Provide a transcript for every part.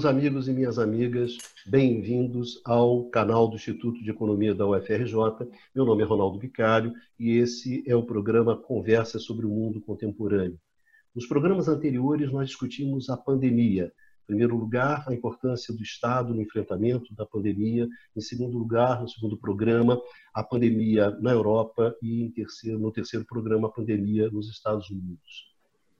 Meus amigos e minhas amigas, bem-vindos ao canal do Instituto de Economia da UFRJ. Meu nome é Ronaldo Vicário e esse é o programa Conversa sobre o Mundo Contemporâneo. Nos programas anteriores, nós discutimos a pandemia. Em primeiro lugar, a importância do Estado no enfrentamento da pandemia. Em segundo lugar, no segundo programa, a pandemia na Europa. E terceiro, no terceiro programa, a pandemia nos Estados Unidos.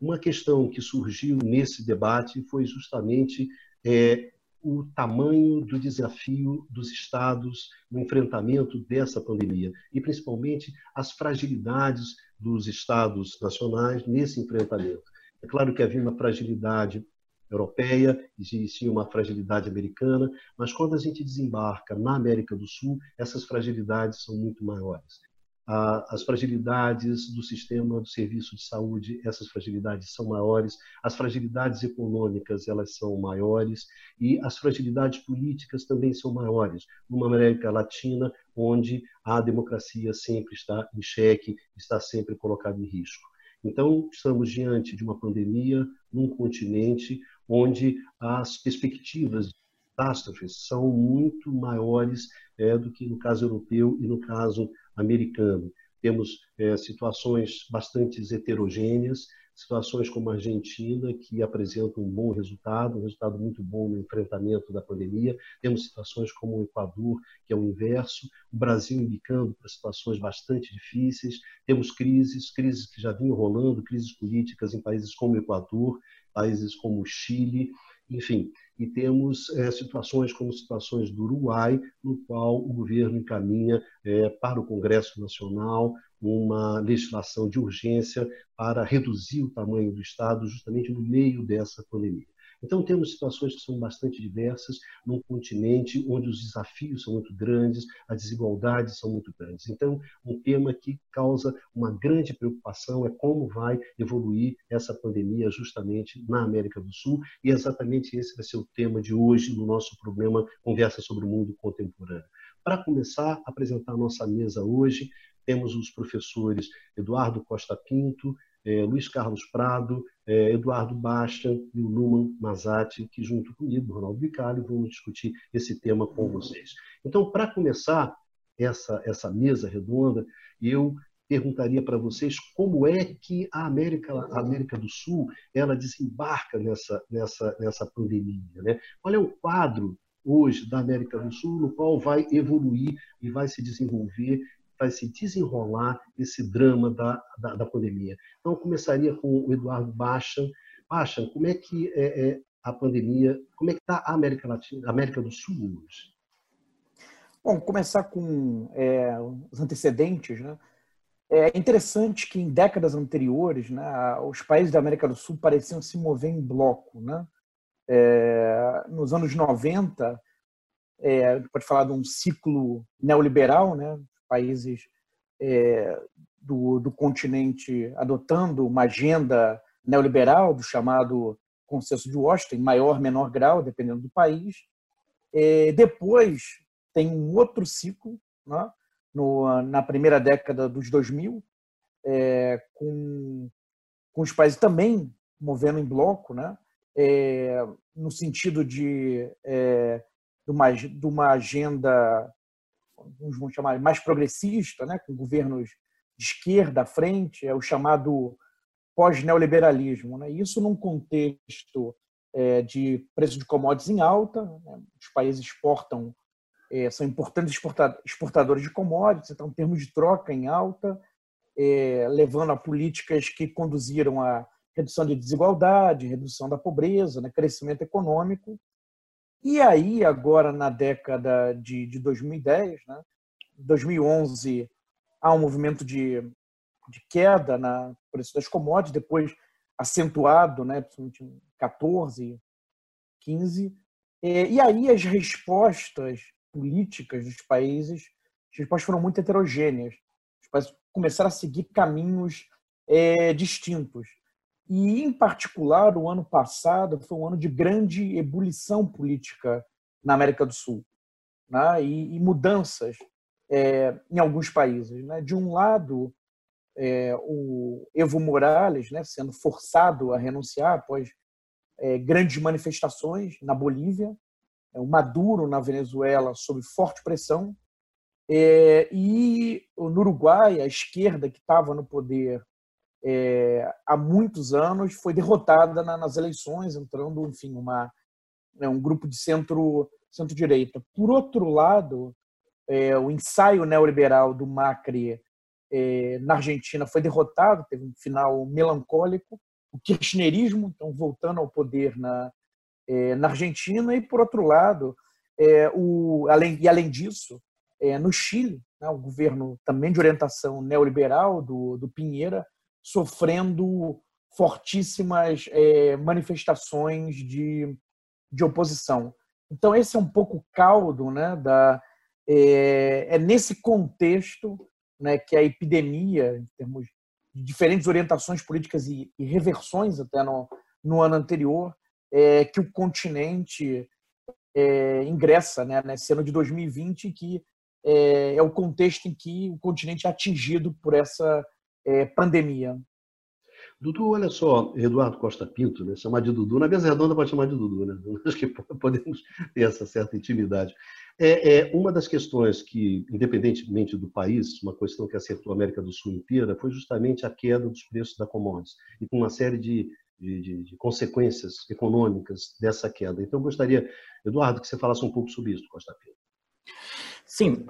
Uma questão que surgiu nesse debate foi justamente é, o tamanho do desafio dos estados no enfrentamento dessa pandemia e principalmente as fragilidades dos estados nacionais nesse enfrentamento. É claro que havia uma fragilidade europeia, existia uma fragilidade americana, mas quando a gente desembarca na América do Sul, essas fragilidades são muito maiores as fragilidades do sistema do serviço de saúde, essas fragilidades são maiores, as fragilidades econômicas elas são maiores e as fragilidades políticas também são maiores. Numa América Latina, onde a democracia sempre está em xeque, está sempre colocada em risco. Então, estamos diante de uma pandemia num continente onde as perspectivas de catástrofes são muito maiores é, do que no caso europeu e no caso americano. Temos é, situações bastante heterogêneas, situações como a Argentina, que apresentam um bom resultado, um resultado muito bom no enfrentamento da pandemia. Temos situações como o Equador, que é o inverso, o Brasil indicando para situações bastante difíceis. Temos crises, crises que já vinham rolando, crises políticas em países como o Equador, países como o Chile, enfim, e temos é, situações como situações do Uruguai, no qual o governo encaminha é, para o Congresso Nacional uma legislação de urgência para reduzir o tamanho do Estado justamente no meio dessa pandemia. Então, temos situações que são bastante diversas num continente onde os desafios são muito grandes, as desigualdades são muito grandes. Então, um tema que causa uma grande preocupação é como vai evoluir essa pandemia justamente na América do Sul, e exatamente esse vai ser o tema de hoje no nosso programa Conversa sobre o Mundo Contemporâneo. Para começar, apresentar a nossa mesa hoje, temos os professores Eduardo Costa Pinto, é, Luiz Carlos Prado, é, Eduardo Baixa e o Luman Mazati, que junto comigo, Ronaldo Vicário, vamos discutir esse tema com vocês. Então, para começar essa, essa mesa redonda, eu perguntaria para vocês como é que a América, a América do Sul ela desembarca nessa, nessa, nessa pandemia. Né? Qual é o quadro hoje da América do Sul no qual vai evoluir e vai se desenvolver vai se desenrolar esse drama da, da, da pandemia. Então, eu começaria com o Eduardo Baixa. Baixa, como é que é, é a pandemia, como é que está a América Latina, América do Sul hoje? Bom, começar com é, os antecedentes, né? É interessante que em décadas anteriores, né, os países da América do Sul pareciam se mover em bloco, né? É, nos anos 90, é, pode falar de um ciclo neoliberal, né? Países é, do, do continente adotando uma agenda neoliberal, do chamado consenso de Washington, em maior menor grau, dependendo do país. É, depois tem um outro ciclo, né, no, na primeira década dos 2000, é, com, com os países também movendo em bloco, né, é, no sentido de, é, de, uma, de uma agenda uns vão chamar mais progressista, né, com governos de esquerda à frente, é o chamado pós-neoliberalismo. Né? Isso num contexto é, de preço de commodities em alta, né? os países exportam, é, são importantes exportadores de commodities, então termos de troca em alta, é, levando a políticas que conduziram a redução de desigualdade, redução da pobreza, né? crescimento econômico, e aí, agora na década de, de 2010, né, 2011, há um movimento de, de queda na preço das commodities, depois acentuado, né, em 14, 15. E aí as respostas políticas dos países, as respostas foram muito heterogêneas. Os países começaram a seguir caminhos é, distintos. E, em particular, o ano passado foi um ano de grande ebulição política na América do Sul né? e, e, mudanças é, em alguns países. Né? De um lado, é, o Evo Morales né, sendo forçado a renunciar após é, grandes manifestações na Bolívia, é, o Maduro na Venezuela sob forte pressão, é, e no Uruguai, a esquerda que estava no poder é, há muitos anos foi derrotada na, nas eleições, entrando, enfim, uma, né, um grupo de centro centro-direita. Por outro lado, é, o ensaio neoliberal do Macri é, na Argentina foi derrotado, teve um final melancólico. O kirchnerismo, então, voltando ao poder na, é, na Argentina, e, por outro lado, é, o, além, e além disso, é, no Chile, né, o governo também de orientação neoliberal do, do Pinheira, sofrendo fortíssimas é, manifestações de, de oposição. Então, esse é um pouco o caldo né, da, é, é nesse contexto né, que a epidemia, em termos de diferentes orientações políticas e, e reversões até no, no ano anterior, é, que o continente é, ingressa né, nesse ano de 2020, que é, é, o contexto em que o continente é atingido por essa é, pandemia. Dudu, olha só, Eduardo Costa Pinto, né? chamar de Dudu, na mesa redonda pode chamar de Dudu, né? Acho que podemos ter essa certa intimidade. É, é, uma das questões que, independentemente do país, uma questão que acertou a América do Sul inteira, foi justamente a queda dos preços da commodities, e com uma série de, de, de, de consequências econômicas dessa queda. Então, eu gostaria, Eduardo, que você falasse um pouco sobre isso, Costa Pinto. Sim,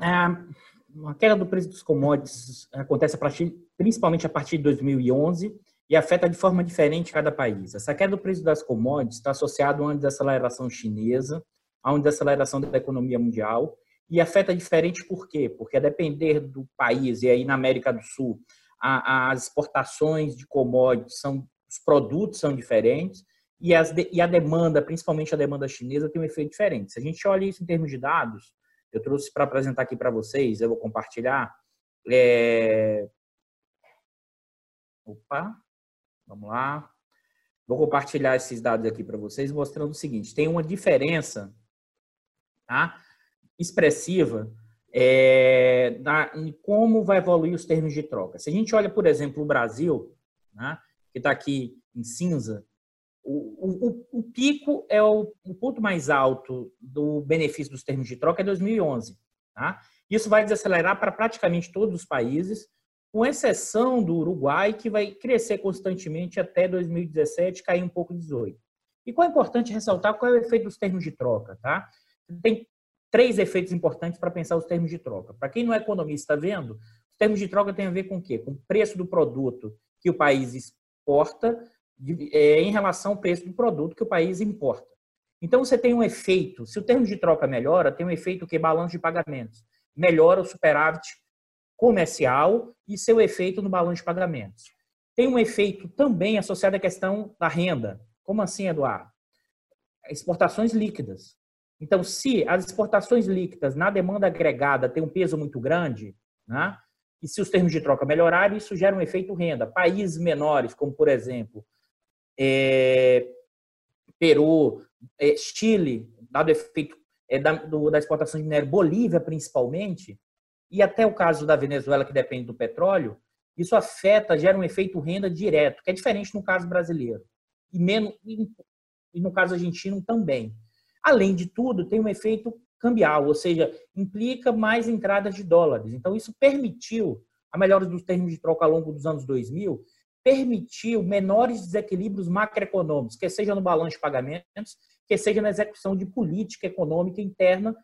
a queda do preço dos commodities acontece a partir, principalmente a partir de 2011, e afeta de forma diferente cada país. Essa queda do preço das commodities está associada a uma desaceleração chinesa, a uma desaceleração da economia mundial, e afeta diferente por quê? Porque a depender do país, e aí na América do Sul, a, as exportações de commodities são, os produtos são diferentes, e, as, e a demanda, principalmente a demanda chinesa, tem um efeito diferente. Se a gente olha isso em termos de dados, eu trouxe para apresentar aqui para vocês, eu vou compartilhar. É... Opa, Vamos lá. Vou compartilhar esses dados aqui para vocês, mostrando o seguinte: tem uma diferença tá? expressiva é, na, em como vai evoluir os termos de troca. Se a gente olha, por exemplo, o Brasil, né, que está aqui em cinza, o, o, o pico é o, o, ponto mais alto do benefício dos termos de troca é 2011. Tá? Isso vai desacelerar para praticamente todos os países com exceção do Uruguai, que vai crescer constantemente até 2017, cair um pouco em 18. E qual é importante ressaltar qual é o efeito dos termos de troca, tá? Tem três efeitos importantes para pensar os termos de troca. Para quem não é economista, vendo? Os termos de troca têm a ver com o quê? Com o preço do produto que o país exporta é, em relação ao preço do produto que o país importa. Então, você tem um efeito, se o termo de troca melhora, tem um efeito que balanço de pagamentos. Melhora o superávit comercial e seu efeito no balanço de pagamentos. Tem um efeito também associado à questão da renda. Como assim, Eduardo? Exportações líquidas. Então, se as exportações líquidas na demanda agregada têm um peso muito grande, né? e se os termos de troca melhorarem, isso gera um efeito renda. Países menores, como por exemplo, é, Peru, é, Chile, dado o efeito é, da, do, da exportação de minério, Bolívia principalmente, e até o caso da Venezuela, que depende do petróleo, isso afeta, gera um efeito renda direto, que é diferente no caso brasileiro. E, menos, e no caso argentino também. Além de tudo, tem um efeito cambial, ou seja, implica mais entradas de dólares. Então, isso permitiu, a melhora dos termos de troca ao longo dos anos 2000, permitiu menores desequilíbrios macroeconômicos, que seja no balanço de pagamentos, que seja na execução de política econômica interna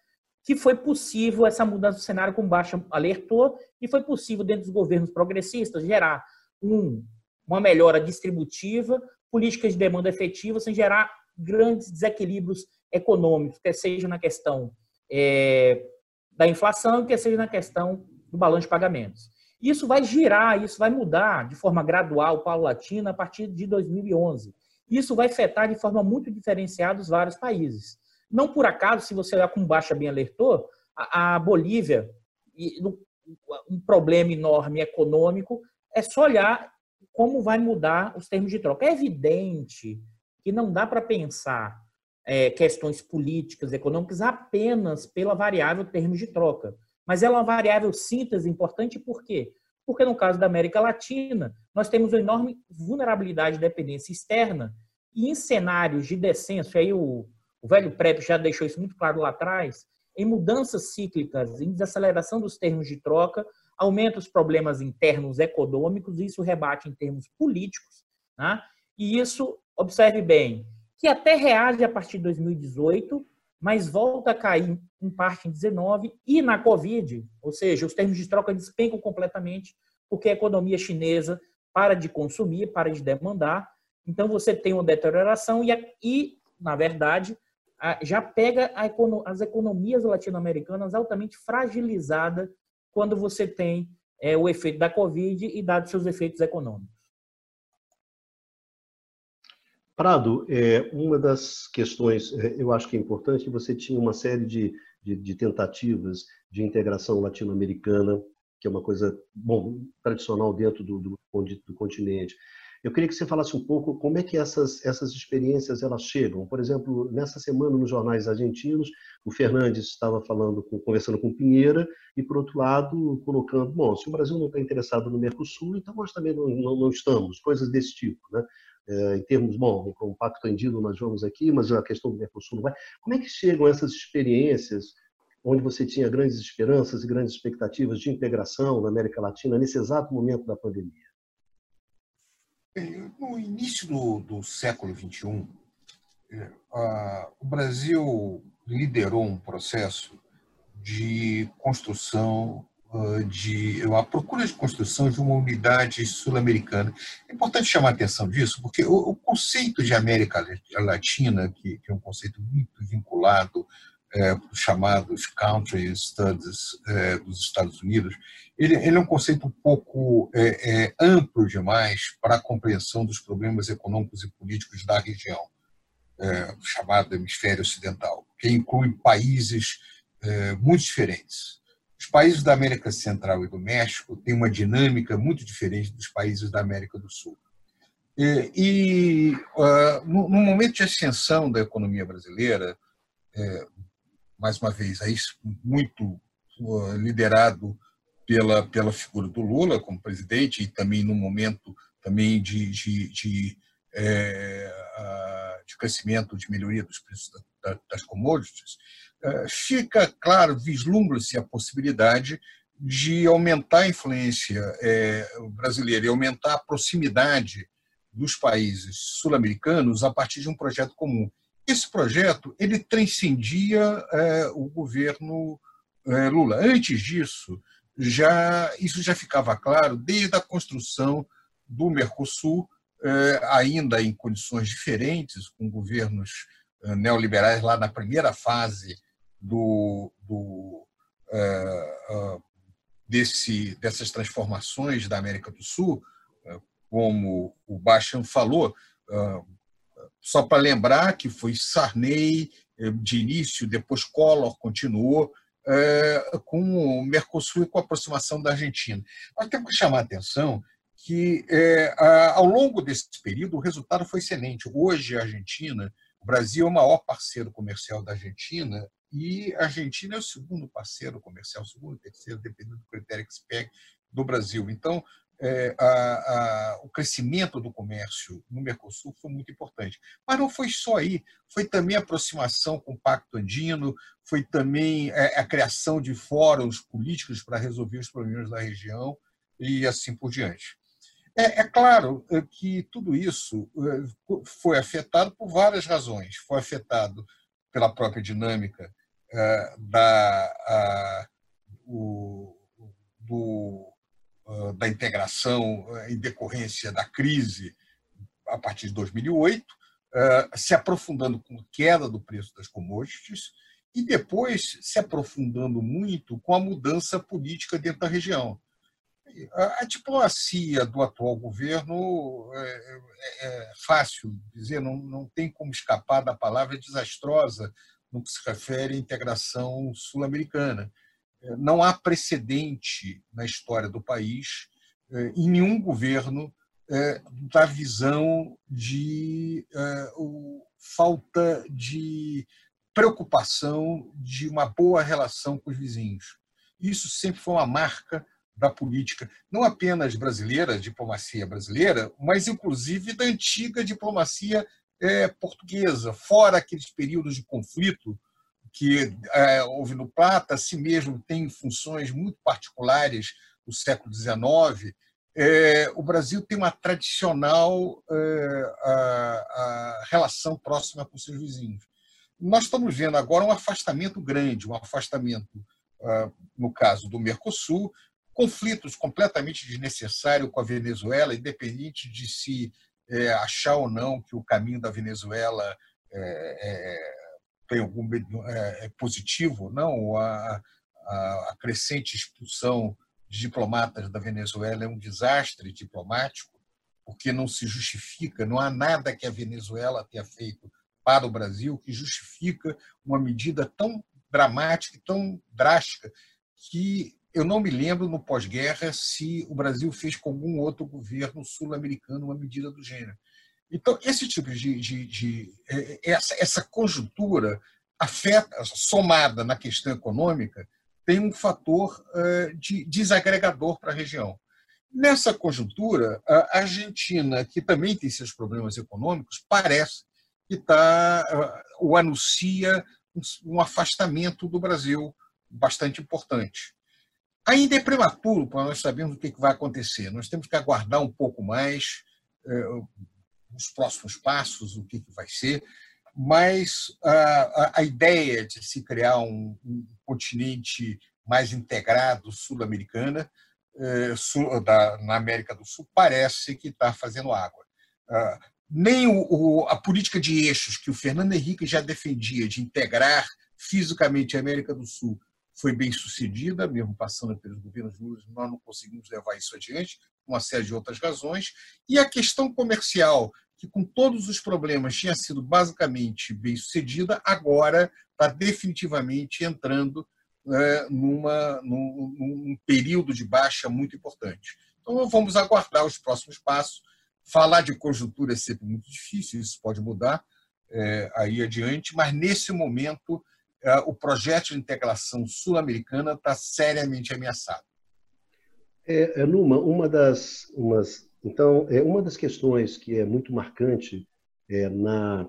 que foi possível essa mudança do cenário, como Baixa alertou, e foi possível, dentro dos governos progressistas, gerar um, uma melhora distributiva, políticas de demanda efetiva, sem gerar grandes desequilíbrios econômicos, quer seja na questão é, da inflação, quer seja na questão do balanço de pagamentos. Isso vai girar, isso vai mudar de forma gradual, paulatina, a partir de 2011. Isso vai afetar de forma muito diferenciada os vários países. Não por acaso, se você olhar como Baixa bem alertou, a, Bolívia, um problema enorme econômico, é só olhar como vai mudar os termos de troca. É evidente que não dá para pensar é, questões políticas, econômicas apenas pela variável termos de troca. Mas ela é uma variável síntese importante por quê? Porque no caso da América Latina, nós temos uma enorme vulnerabilidade de dependência externa e em cenários de descenso, aí o, o velho PrEP já deixou isso muito claro lá atrás, em mudanças cíclicas, em desaceleração dos termos de troca, aumenta os problemas internos econômicos, isso rebate em termos políticos, né? e isso, observe bem, que até reage a partir de 2018, mas volta a cair em parte em 19 e na Covid, ou seja, os termos de troca despencam completamente, porque a economia chinesa para de consumir, para de demandar, então você tem uma deterioração e, e na verdade, já pega as economias latino-americanas altamente fragilizadas quando você tem é, o efeito da Covid e dados seus efeitos econômicos. Prado, é, uma das questões, é, eu acho que é importante, você tinha uma série de, de, de tentativas de integração latino-americana, que é uma coisa bom, tradicional dentro do, do, do continente. Eu queria que você falasse um pouco como é que essas, essas experiências elas chegam. Por exemplo, nessa semana nos jornais argentinos, o Fernandes estava falando, com, conversando com Pinheira e, por outro lado, colocando, bom, se o Brasil não está interessado no Mercosul, então nós também não, não, não estamos, coisas desse tipo, né? É, em termos, bom, com o Pacto Andido nós vamos aqui, mas a questão do Mercosul não vai. Como é que chegam essas experiências onde você tinha grandes esperanças e grandes expectativas de integração na América Latina nesse exato momento da pandemia? No início do, do século XXI, é, o Brasil liderou um processo de construção de a procura de construção de uma unidade sul-americana. É importante chamar a atenção disso, porque o, o conceito de América Latina, que, que, é um conceito muito vinculado é, os chamados country studies é, dos Estados Unidos, ele, ele, é um conceito um pouco é, é, amplo demais para a compreensão dos problemas econômicos e políticos da região, é, chamado hemisfério ocidental, que inclui países é, muito diferentes. Os países da América Central e do México têm uma dinâmica muito diferente dos países da América do Sul. E, uh, no, momento de ascensão da economia brasileira, mais uma vez, aí muito liderado pela, pela figura do Lula como presidente e também no momento também de, de, de, é, de crescimento, de melhoria dos preços das commodities, é, fica claro, vislumbra-se a possibilidade de aumentar a influência é, brasileira e aumentar a proximidade dos países sul-americanos a partir de um projeto comum. Esse projeto ele transcendia é, o governo é, Lula. Antes disso, já isso já ficava claro desde a construção do Mercosul, é, ainda em condições diferentes, com governos é, neoliberais lá na primeira fase do, do é, desse, dessas transformações da América do Sul, como o Bachan falou, só para lembrar que foi Sarney eh, de início, depois Collor continuou é, com o Mercosul e com a aproximação da Argentina. Nós temos que chamar a atenção que, é, ao longo desse período, o resultado foi excelente. Hoje, a Argentina, o Brasil é o maior parceiro comercial da Argentina e a Argentina é o segundo parceiro comercial, segundo, terceiro, dependendo do critério que se pegue, do Brasil. Então, é, a, a, o crescimento do comércio no Mercosul foi muito importante. Mas não foi só aí, foi também a aproximação com o Pacto Andino, foi também é, a criação de fóruns políticos para resolver os problemas da região e assim por diante. É, é claro é, que tudo isso é, foi afetado por várias razões. Foi afetado pela própria dinâmica da, a, o, do da integração em decorrência da crise a partir de 2008, ah, se aprofundando com a queda do preço das commodities e depois se aprofundando muito com a mudança política dentro da região. A diplomacia do atual governo é, é, é fácil dizer, não, não tem como escapar da palavra desastrosa no que se refere à integração sul-americana não há precedente na história do país eh, em nenhum governo eh, da visão de eh, falta de preocupação de uma boa relação com os vizinhos. Isso sempre foi uma marca da política, não apenas brasileira, diplomacia brasileira, mas inclusive da antiga diplomacia portuguesa, fora aqueles períodos de conflito que é, houve no Plata, si mesmo tem funções muito particulares do século XIX. É, o Brasil tem uma tradicional é, a, a relação próxima com seus vizinhos. Nós estamos vendo agora um afastamento grande, um afastamento, ah, no caso do Mercosul, conflitos completamente desnecessários com a Venezuela, independente de se é, achar ou não que o caminho da Venezuela é, é, tem algum é, é, positivo, não a, a, a crescente expulsão de diplomatas da Venezuela é um desastre diplomático, porque não se justifica, não há nada que a Venezuela tenha feito para o Brasil que justifica uma medida tão dramática e tão drástica que eu não me lembro no pós-guerra se o Brasil fez com algum outro governo sul-americano uma medida do gênero. Então, esse tipo de. de, de é, essa, essa conjuntura afeta, somada na questão econômica, tem um fator é, de desagregador para a região. Nessa conjuntura, a Argentina, que também tem seus problemas econômicos, parece que está, é, o anuncia um afastamento do Brasil bastante importante. Ainda é prematuro para nós sabermos o que vai acontecer. Nós temos que aguardar um pouco mais os próximos passos, o que vai ser. Mas a, a ideia de se criar um, um continente mais integrado sul-americana, eh, na América do Sul, parece que está fazendo água. Ah, nem o, a política de eixos que o Fernando Henrique já defendia, de integrar fisicamente a América do Sul foi bem sucedida, mesmo passando pelos governos Lula, nós não conseguimos levar isso adiante, uma série de outras razões. E a questão comercial, que com todos os problemas tinha sido basicamente bem sucedida, agora está definitivamente entrando é, numa, num, num período de baixa muito importante. Então, vamos aguardar os próximos passos. Falar de conjuntura é sempre muito difícil, isso pode mudar é, aí adiante, mas nesse momento é, o projeto de integração sul-americana está seriamente ameaçado. É, Numa, uma das, umas, então, é uma das questões que é muito marcante é, na,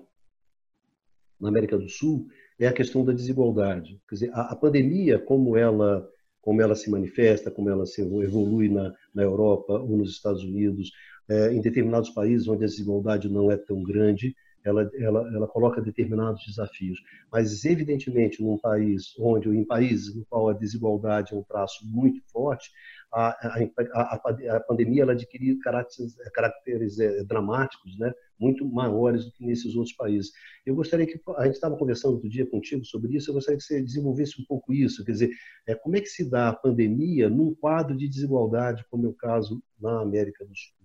na América do Sul é a questão da desigualdade. Quer dizer, a, a pandemia, como ela como ela se manifesta, como ela se evolui na, na Europa ou nos Estados Unidos, é, em determinados países onde a desigualdade não é tão grande, ela, ela, ela coloca determinados desafios. Mas, evidentemente, num país onde, em países no qual a desigualdade é um traço muito forte, a, a, a, a pandemia ela adquiriu caracteres, caracteres é, dramáticos, né? muito maiores do que nesses outros países. Eu gostaria que a gente estava conversando outro dia contigo sobre isso. Eu gostaria que você desenvolvesse um pouco isso, quer dizer, é, como é que se dá a pandemia num quadro de desigualdade, como é o caso na América do Sul?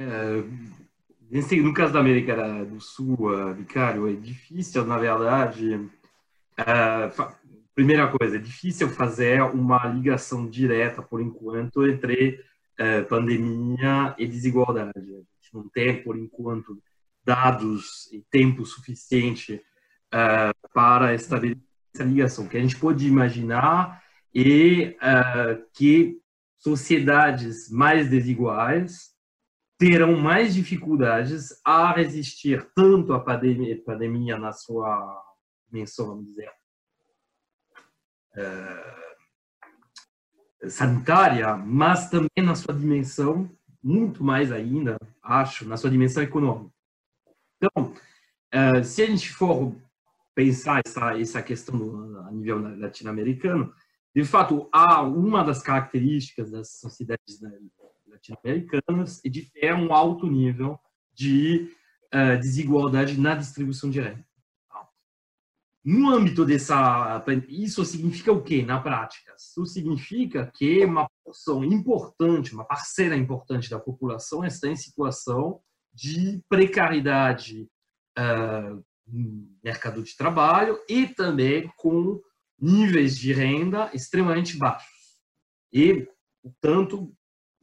É, no caso da América do Sul, uh, Vicário, é difícil, na verdade. Uh, primeira coisa, é difícil fazer uma ligação direta, por enquanto, entre uh, pandemia e desigualdade. A gente não tem, por enquanto, dados e tempo suficiente uh, para estabelecer essa ligação. O que a gente pode imaginar é que sociedades mais desiguais terão mais dificuldades a resistir tanto à pandemia, na sua dimensão, vamos dizer, é, sanitária, mas também na sua dimensão, muito mais ainda, acho, na sua dimensão econômica. Então, é, se a gente for pensar essa, essa questão a nível latino-americano, de fato, há uma das características das sociedades latino-americanas e de ter um alto nível de uh, desigualdade na distribuição de renda. No âmbito dessa, isso significa o que na prática? Isso significa que uma porção importante, uma parcela importante da população está em situação de precariedade uh, no mercado de trabalho e também com níveis de renda extremamente baixos. E, portanto,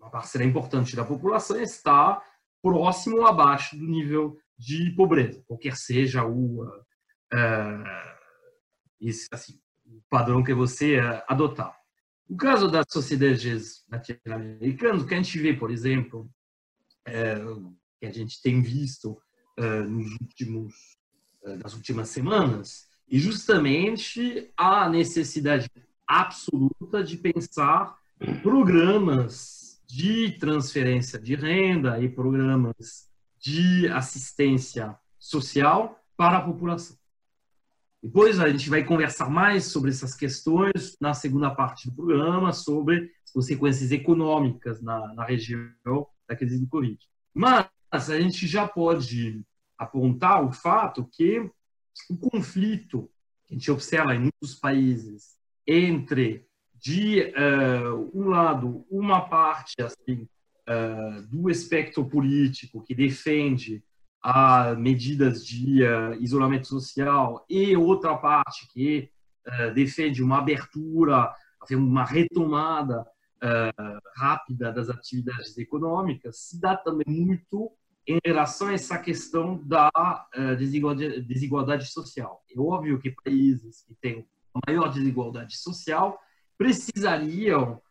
uma parcela importante da população está próximo ou abaixo do nível de pobreza, qualquer seja o, uh, esse, assim, o padrão que você uh, adotar. No caso das sociedades latino-americanas, o que a gente vê, por exemplo, é, que a gente tem visto nos últimos, nas últimas semanas, e justamente a necessidade absoluta de pensar programas de transferência de renda e programas de assistência social para a população. Depois a gente vai conversar mais sobre essas questões na segunda parte do programa, sobre as consequências econômicas na, na região da crise do Covid. Mas a gente já pode apontar o fato que o conflito que a gente observa em muitos países entre, de uh, um lado, uma parte assim, uh, do espectro político que defende a medidas de uh, isolamento social e outra parte que defende uma abertura, uma retomada rápida das atividades econômicas, se dá também muito em relação a essa questão da desigualdade, desigualdade social. É óbvio que países que têm maior desigualdade social precisariam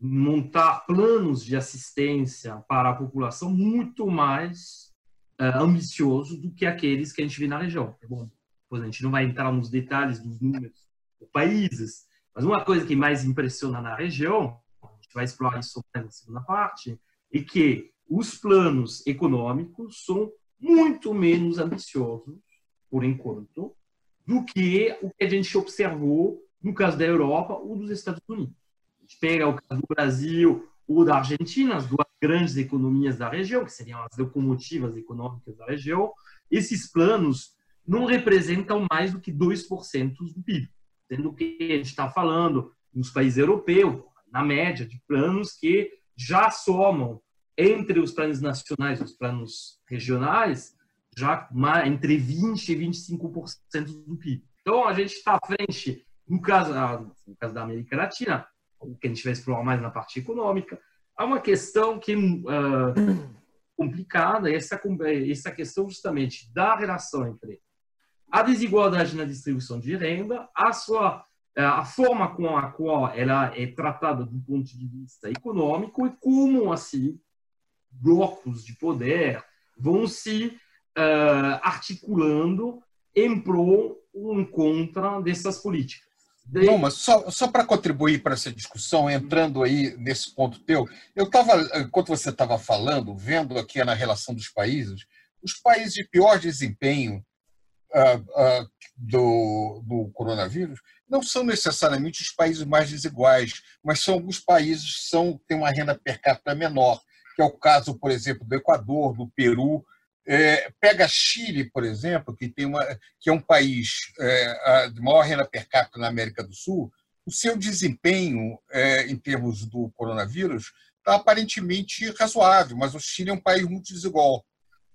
montar planos de assistência para a população muito mais uh, ambiciosos do que aqueles que a gente vê na região. É bom, pois a gente não vai entrar nos detalhes dos números dos países, mas uma coisa que mais impressiona na região, a gente vai explorar isso na segunda parte, é que os planos econômicos são muito menos ambiciosos, por enquanto, do que o que a gente observou no caso da Europa ou dos Estados Unidos. A gente pega o caso do Brasil ou da Argentina, as duas grandes economias da região, que seriam as locomotivas econômicas da região, esses planos não representam mais do que 2% do PIB, sendo que a gente está falando nos países europeus, na média, de planos que já somam entre os planos nacionais e os planos regionais, já entre 20% e 25% do PIB. Então, a gente está à frente, no caso, no caso da América Latina, o que a gente vai explorar mais na parte econômica, há uma questão que uh, complicada, essa, essa questão justamente da relação entre a desigualdade na distribuição de renda, a sua a forma com a qual ela é tratada do ponto de vista econômico e como assim blocos de poder vão se uh, articulando em prol ou contra dessas políticas. Não, mas só, só para contribuir para essa discussão, entrando aí nesse ponto teu, eu estava, enquanto você estava falando, vendo aqui na relação dos países, os países de pior desempenho uh, uh, do, do coronavírus não são necessariamente os países mais desiguais, mas são alguns países que são, têm uma renda per capita menor que é o caso, por exemplo, do Equador, do Peru. É, pega Chile, por exemplo, que, tem uma, que é um país é, maior renda per capita na América do Sul, o seu desempenho é, em termos do coronavírus está aparentemente razoável, mas o Chile é um país muito desigual.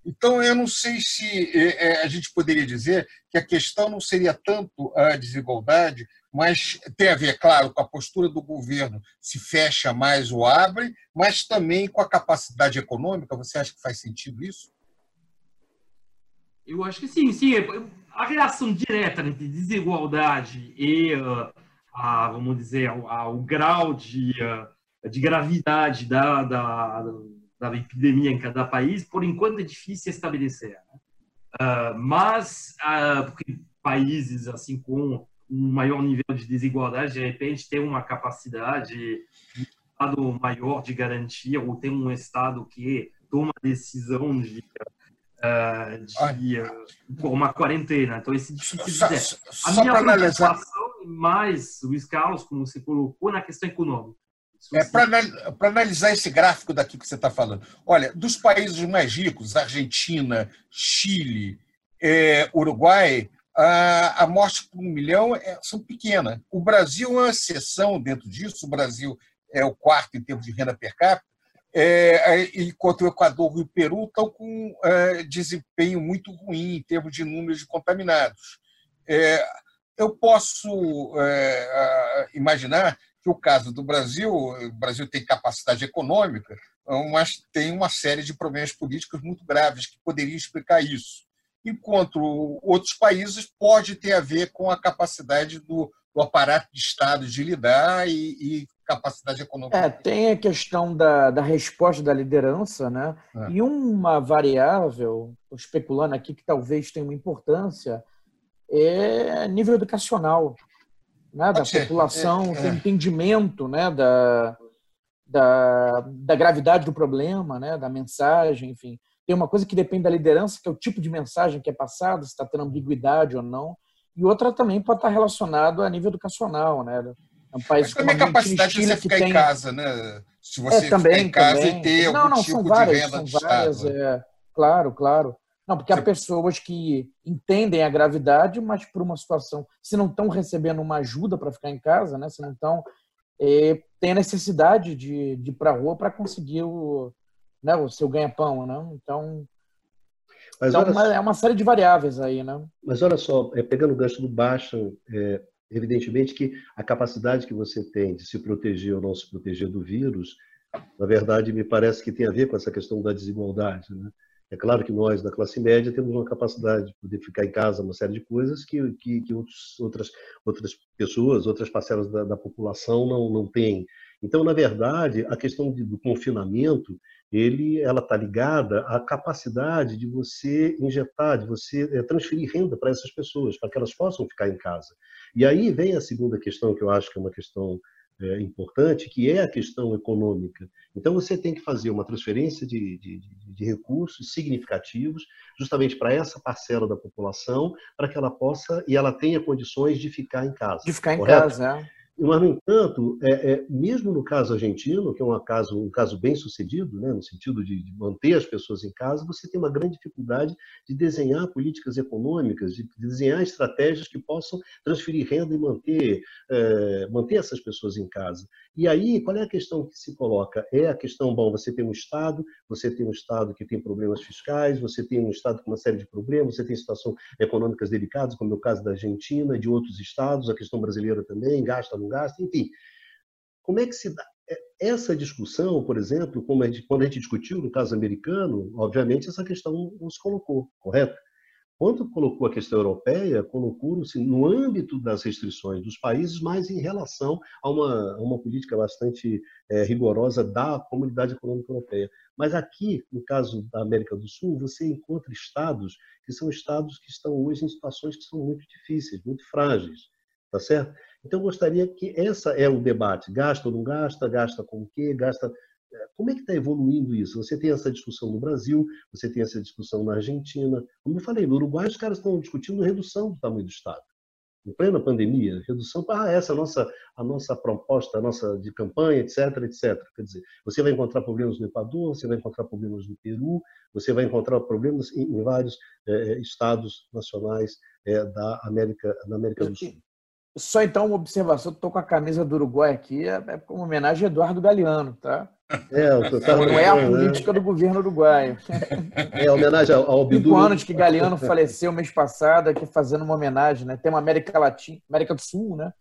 Então, eu não sei se é, é, a gente poderia dizer que a questão não seria tanto a desigualdade, mas tem a ver, claro, com a postura do governo, se fecha mais ou abre, mas também com a capacidade econômica. Você acha que faz sentido isso? Eu acho que sim, sim. A relação direta entre desigualdade e, uh, a, vamos dizer, o grau de, uh, de gravidade da, da, da, epidemia em cada país, por enquanto é difícil estabelecer. Né? Uh, mas, porque países assim com um maior nível de desigualdade, de repente ter uma capacidade, maior de garantia, ou ter um estado que toma decisão de, uh, de uh, uma quarentena. Então, esse difícil só, dizer. Só, A minha preocupação é mais, Luiz Carlos, como você colocou, na questão econômica. É, Para analisar esse gráfico daqui que você está falando. Olha, dos países mais ricos, Argentina, Chile, é, Uruguai, a, a morte por um milhão é, são pequenas. O Brasil é uma exceção dentro disso, o Brasil é o quarto em termos de renda per capita, é, enquanto o Equador e o Peru estão com é, desempenho muito ruim em termos de números de contaminados. É, eu posso é, imaginar que o caso do Brasil, o Brasil tem capacidade econômica, mas tem uma série de problemas políticos muito graves que poderiam explicar isso enquanto outros países pode ter a ver com a capacidade do, do aparato de Estado de lidar e, e capacidade econômica. É, tem a questão da, da resposta da liderança, né? É. E uma variável, estou especulando aqui que talvez tenha uma importância, é nível educacional, né? da população, é, é. entendimento né? da, da, da gravidade do problema, né? da mensagem, enfim. Tem uma coisa que depende da liderança, que é o tipo de mensagem que é passada, se está tendo ambiguidade ou não. E outra também pode estar relacionado a nível educacional, né? É um país Mas também a capacidade de você ficar tem... em casa, né? Se você é, também, ficar em casa também. e ter não, algum não, tipo várias, de renda são várias, é, Claro, claro. Não, porque há pessoas que entendem a gravidade, mas por uma situação, se não estão recebendo uma ajuda para ficar em casa, né? Se não estão, é, tem a necessidade de, de ir para a rua para conseguir o, né, o seu ganha-pão, né? Então, mas então uma, é uma série de variáveis aí, né? Mas olha só, é, pegando o gancho do Baixa, é, evidentemente que a capacidade que você tem de se proteger ou não se proteger do vírus, na verdade, me parece que tem a ver com essa questão da desigualdade, né? É claro que nós, da classe média, temos uma capacidade de poder ficar em casa, uma série de coisas que, que, que outros, outras, outras pessoas, outras parcelas da, da população não, não têm. Então, na verdade, a questão do confinamento, ele, ela está ligada à capacidade de você injetar, de você é, transferir renda para essas pessoas, para que elas possam ficar em casa. E aí vem a segunda questão, que eu acho que é uma questão é, importante, que é a questão econômica. Então, você tem que fazer uma transferência de, de, de recursos significativos, justamente para essa parcela da população, para que ela possa e ela tenha condições de ficar em casa. De ficar correto? em casa, é. Mas, no entanto, é, é, mesmo no caso argentino, que é um caso, um caso bem sucedido, né, no sentido de, de, manter as pessoas em casa, você tem uma grande dificuldade de desenhar políticas econômicas, de, desenhar estratégias que possam transferir renda e manter, é, manter essas pessoas em casa. E aí, qual é a questão que se coloca? É a questão, bom, você tem um Estado, você tem um Estado que tem problemas fiscais, você tem um Estado com uma série de problemas, você tem situações econômicas delicadas, como é o caso da Argentina, de outros estados, a questão brasileira também, gasta não gasta, enfim. Como é que se dá? É, essa discussão, por exemplo, a gente, quando a gente discutiu no caso americano, obviamente essa questão não se colocou, correto? Quando colocou a questão europeia, colocou-se no âmbito das restrições dos países, mas em relação a uma, a uma política bastante é, rigorosa da Comunidade Econômica Europeia. Mas aqui, no caso da América do Sul, você encontra estados que são estados que estão hoje em situações que são muito difíceis, muito frágeis, tá certo? Então, eu gostaria que essa é o debate. Gasta ou não gasta? Gasta com o quê? Gasta... É, como é que está evoluindo isso? Você tem essa discussão no Brasil, você tem essa discussão na Argentina. Como eu falei, no Uruguai os caras estão discutindo redução do tamanho do Estado. Em plena pandemia, redução para ah, essa é a nossa, a nossa proposta, a nossa de campanha, etc, etc. Quer dizer, você vai encontrar problemas no Equador, você vai encontrar problemas no Peru, você vai encontrar problemas em, em vários é, estados nacionais é, da América, da América do Sul. Só então uma observação, estou com a camisa do Uruguai aqui, é, é como homenagem a Eduardo Galeano, tá? É, não é a né? política do governo uruguaio. É, homenagem ao, ao Cinco anos que Galeano faleceu mês passado, aqui fazendo uma homenagem, né? Tem uma América Latina, América do Sul, né?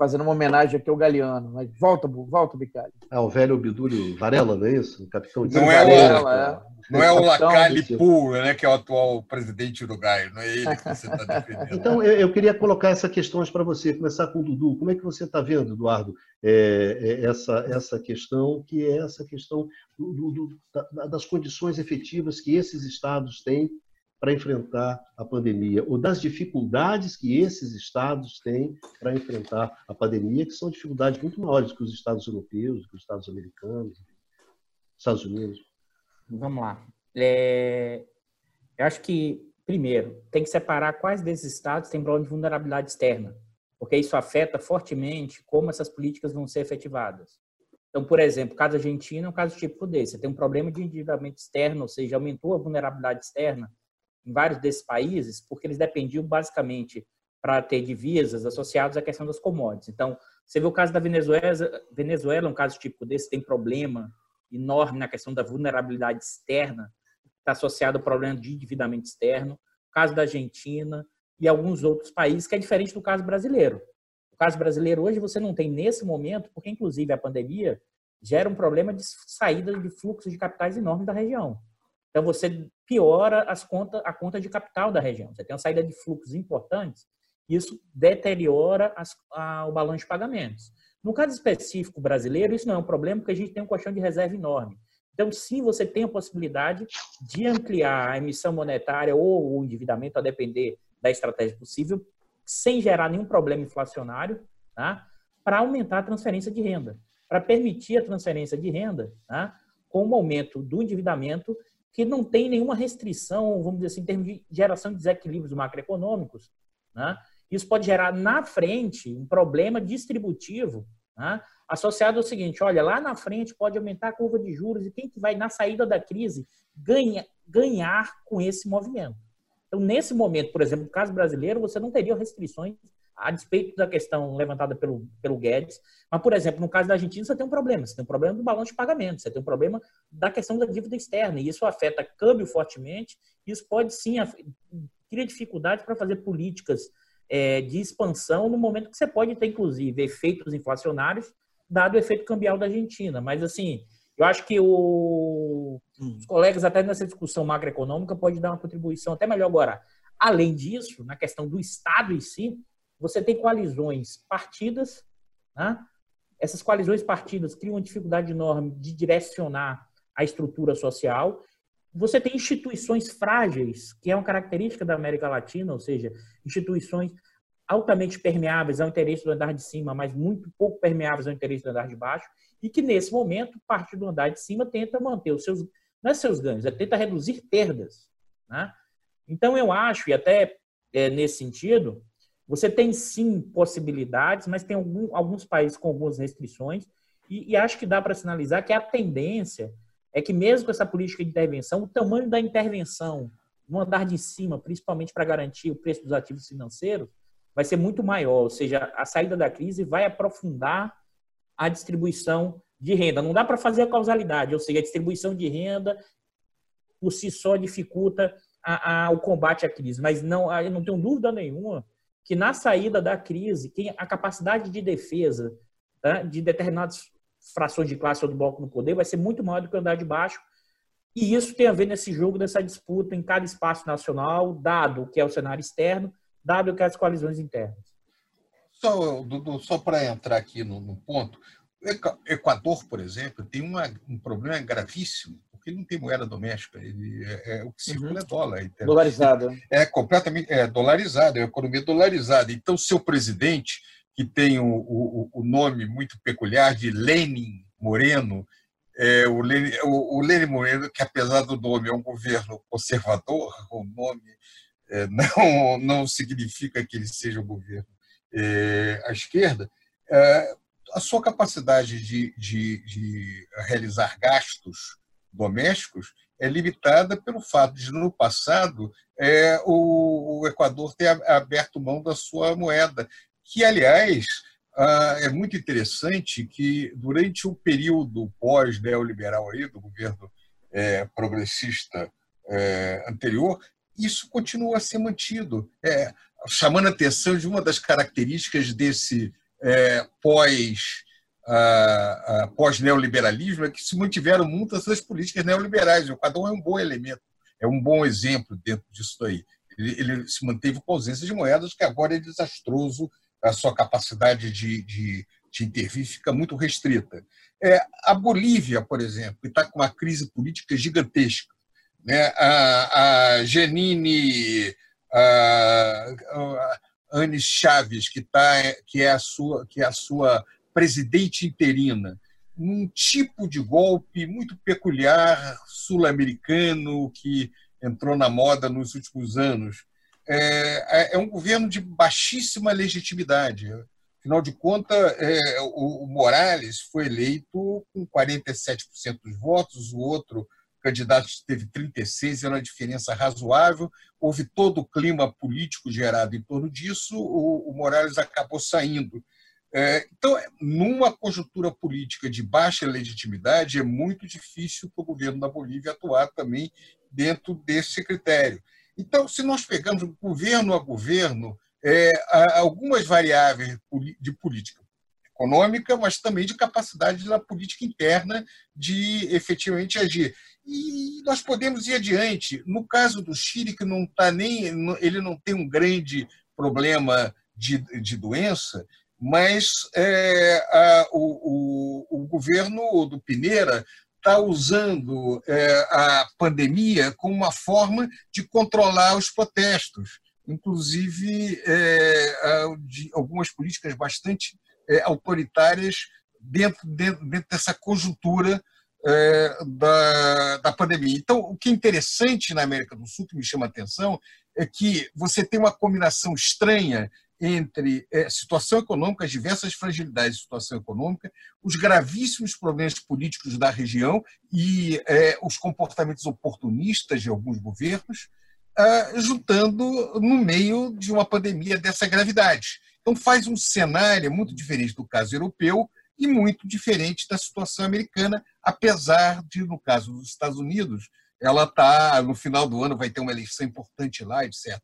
Fazendo uma homenagem aqui ao Galeano. Mas volta, volta, Bicalho. Ah, o velho Obdúlio Varela, não é isso? capitão de Não é Varela, é. Não é o Lacalle Pou, né, que é o atual presidente uruguaio, não é ele que você está defendendo. Então, eu, eu, queria colocar essas questões para você, começar com o Dudu. Como é que você está vendo, Eduardo, é, é, essa, essa questão, que é essa questão do, do, da, das condições efetivas que esses estados têm para enfrentar a pandemia, ou das dificuldades que esses estados têm para enfrentar a pandemia, que são dificuldades muito maiores que os estados europeus, que os estados americanos, Estados Unidos. Vamos lá. É, eu acho que, primeiro, tem que separar quais desses estados têm problema de vulnerabilidade externa, porque isso afeta fortemente como essas políticas vão ser efetivadas. Então, por exemplo, o caso argentino é um caso típico desse. Você tem um problema de endividamento externo, ou seja, aumentou a vulnerabilidade externa em vários desses países, porque eles dependiam basicamente para ter divisas associadas à questão das commodities. Então, você vê o caso da Venezuela, Venezuela um caso típico desse, tem problema enorme na questão da vulnerabilidade externa, está associado ao problema de endividamento externo, o caso da Argentina e alguns outros países, que é diferente do caso brasileiro. O caso brasileiro hoje você não tem nesse momento, porque inclusive a pandemia gera um problema de saída de fluxos de capitais enormes da região. Então você piora as conta, a conta de capital da região. Você tem uma saída de fluxos importantes, isso deteriora as, a, o balanço de pagamentos. No caso específico brasileiro, isso não é um problema, porque a gente tem um colchão de reserva enorme. Então, sim, você tem a possibilidade de ampliar a emissão monetária ou o endividamento, a depender da estratégia possível, sem gerar nenhum problema inflacionário, tá? para aumentar a transferência de renda, para permitir a transferência de renda tá? com o aumento do endividamento que não tem nenhuma restrição, vamos dizer assim, em termos de geração de desequilíbrios macroeconômicos. Né? Isso pode gerar na frente um problema distributivo né? associado ao seguinte: olha, lá na frente pode aumentar a curva de juros e quem que vai, na saída da crise, ganha, ganhar com esse movimento. Então, nesse momento, por exemplo, no caso brasileiro, você não teria restrições a despeito da questão levantada pelo, pelo Guedes. Mas, por exemplo, no caso da Argentina, você tem um problema. Você tem um problema do balanço de pagamento, você tem um problema da questão da dívida externa, e isso afeta câmbio fortemente. Isso pode sim cria dificuldade para fazer políticas é, de expansão no momento que você pode ter, inclusive, efeitos inflacionários, dado o efeito cambial da Argentina. Mas, assim, eu acho que o, os colegas, até nessa discussão macroeconômica, podem dar uma contribuição até melhor agora. Além disso, na questão do Estado em si, você tem coalizões partidas, né? essas coalizões partidas criam uma dificuldade enorme de direcionar a estrutura social. Você tem instituições frágeis, que é uma característica da América Latina, ou seja, instituições altamente permeáveis ao interesse do andar de cima, mas muito pouco permeáveis ao interesse do andar de baixo, e que nesse momento parte do andar de cima tenta manter os seus, não é seus ganhos, é tenta reduzir perdas. Né? Então eu acho, e até é, nesse sentido, você tem sim possibilidades, mas tem algum, alguns países com algumas restrições, e, e acho que dá para sinalizar que a tendência é que, mesmo com essa política de intervenção, o tamanho da intervenção no andar de cima, principalmente para garantir o preço dos ativos financeiros, vai ser muito maior. Ou seja, a saída da crise vai aprofundar a distribuição de renda. Não dá para fazer a causalidade, ou seja, a distribuição de renda por si só dificulta a, a, o combate à crise. Mas não, eu não tenho dúvida nenhuma que na saída da crise, quem, a capacidade de defesa tá, de determinadas frações de classe ou do bloco no poder vai ser muito maior do que andar de baixo. E isso tem a ver nesse jogo, nessa disputa em cada espaço nacional, dado que é o cenário externo, dado que é as coalizões internas. Só, só para entrar aqui no, no ponto, o Equador, por exemplo, tem uma, um problema gravíssimo porque ele não tem moeda doméstica. Ele, é, é o que circula uhum. é dólar. Então, dolarizado. É completamente é, dolarizado, é uma economia dolarizada. Então, seu presidente, que tem o, o, o nome muito peculiar de Lenin Moreno, é, o, Lenin, o, o Lenin Moreno, que apesar do nome é um governo conservador, o nome é, não, não significa que ele seja um governo é, à esquerda, é, a sua capacidade de, de, de realizar gastos domésticos é limitada pelo fato de, no passado, é, o, o, Equador ter aberto mão da sua moeda, que, aliás, ah, é muito interessante que, durante o período pós-neoliberal aí, do governo é, progressista é, anterior, isso continua a ser mantido, é, chamando a atenção de uma das características desse pós pós-neoliberalismo é que se mantiveram muitas das políticas neoliberais. O Equador é um bom elemento, é um bom exemplo dentro disso aí. Ele, ele, se manteve com ausência de moedas, que agora é desastroso, a sua capacidade de, de, de intervir fica muito restrita. É, a Bolívia, por exemplo, está com uma crise política gigantesca. Né? A, a Janine a, a Anis Chaves, que, tá, que, é a sua, que é a sua presidente interina, um tipo de golpe muito peculiar sul-americano que entrou na moda nos últimos anos. É, é, um governo de baixíssima legitimidade. Afinal de contas, é, o, o Morales foi eleito com 47% dos votos, o outro candidato teve 36, era uma diferença razoável. Houve todo o clima político gerado em torno disso, o, o Morales acabou saindo. É, então, numa conjuntura política de baixa legitimidade, é muito difícil para o governo da Bolívia atuar também dentro desse critério. Então, se nós pegamos governo a governo, é, algumas variáveis de política econômica, mas também de capacidade da política interna de efetivamente agir. E nós podemos ir adiante. No caso do Chile, que não está nem, ele não tem um grande problema de, de doença, mas é, a, o, o, o, governo do Pineira está usando é, a pandemia como uma forma de controlar os protestos, inclusive é, algumas políticas bastante é, autoritárias dentro, dentro, dentro dessa conjuntura é, da, da pandemia. Então, o que é interessante na América do Sul, que me chama a atenção, é que você tem uma combinação estranha entre é, situação econômica, as diversas fragilidades de situação econômica, os gravíssimos problemas políticos da região e é, os comportamentos oportunistas de alguns governos, ah, juntando no meio de uma pandemia dessa gravidade. Então, faz um cenário muito diferente do caso europeu, e muito diferente da situação americana, apesar de, no caso dos Estados Unidos, ela está, no final do ano, vai ter uma eleição importante lá, etc.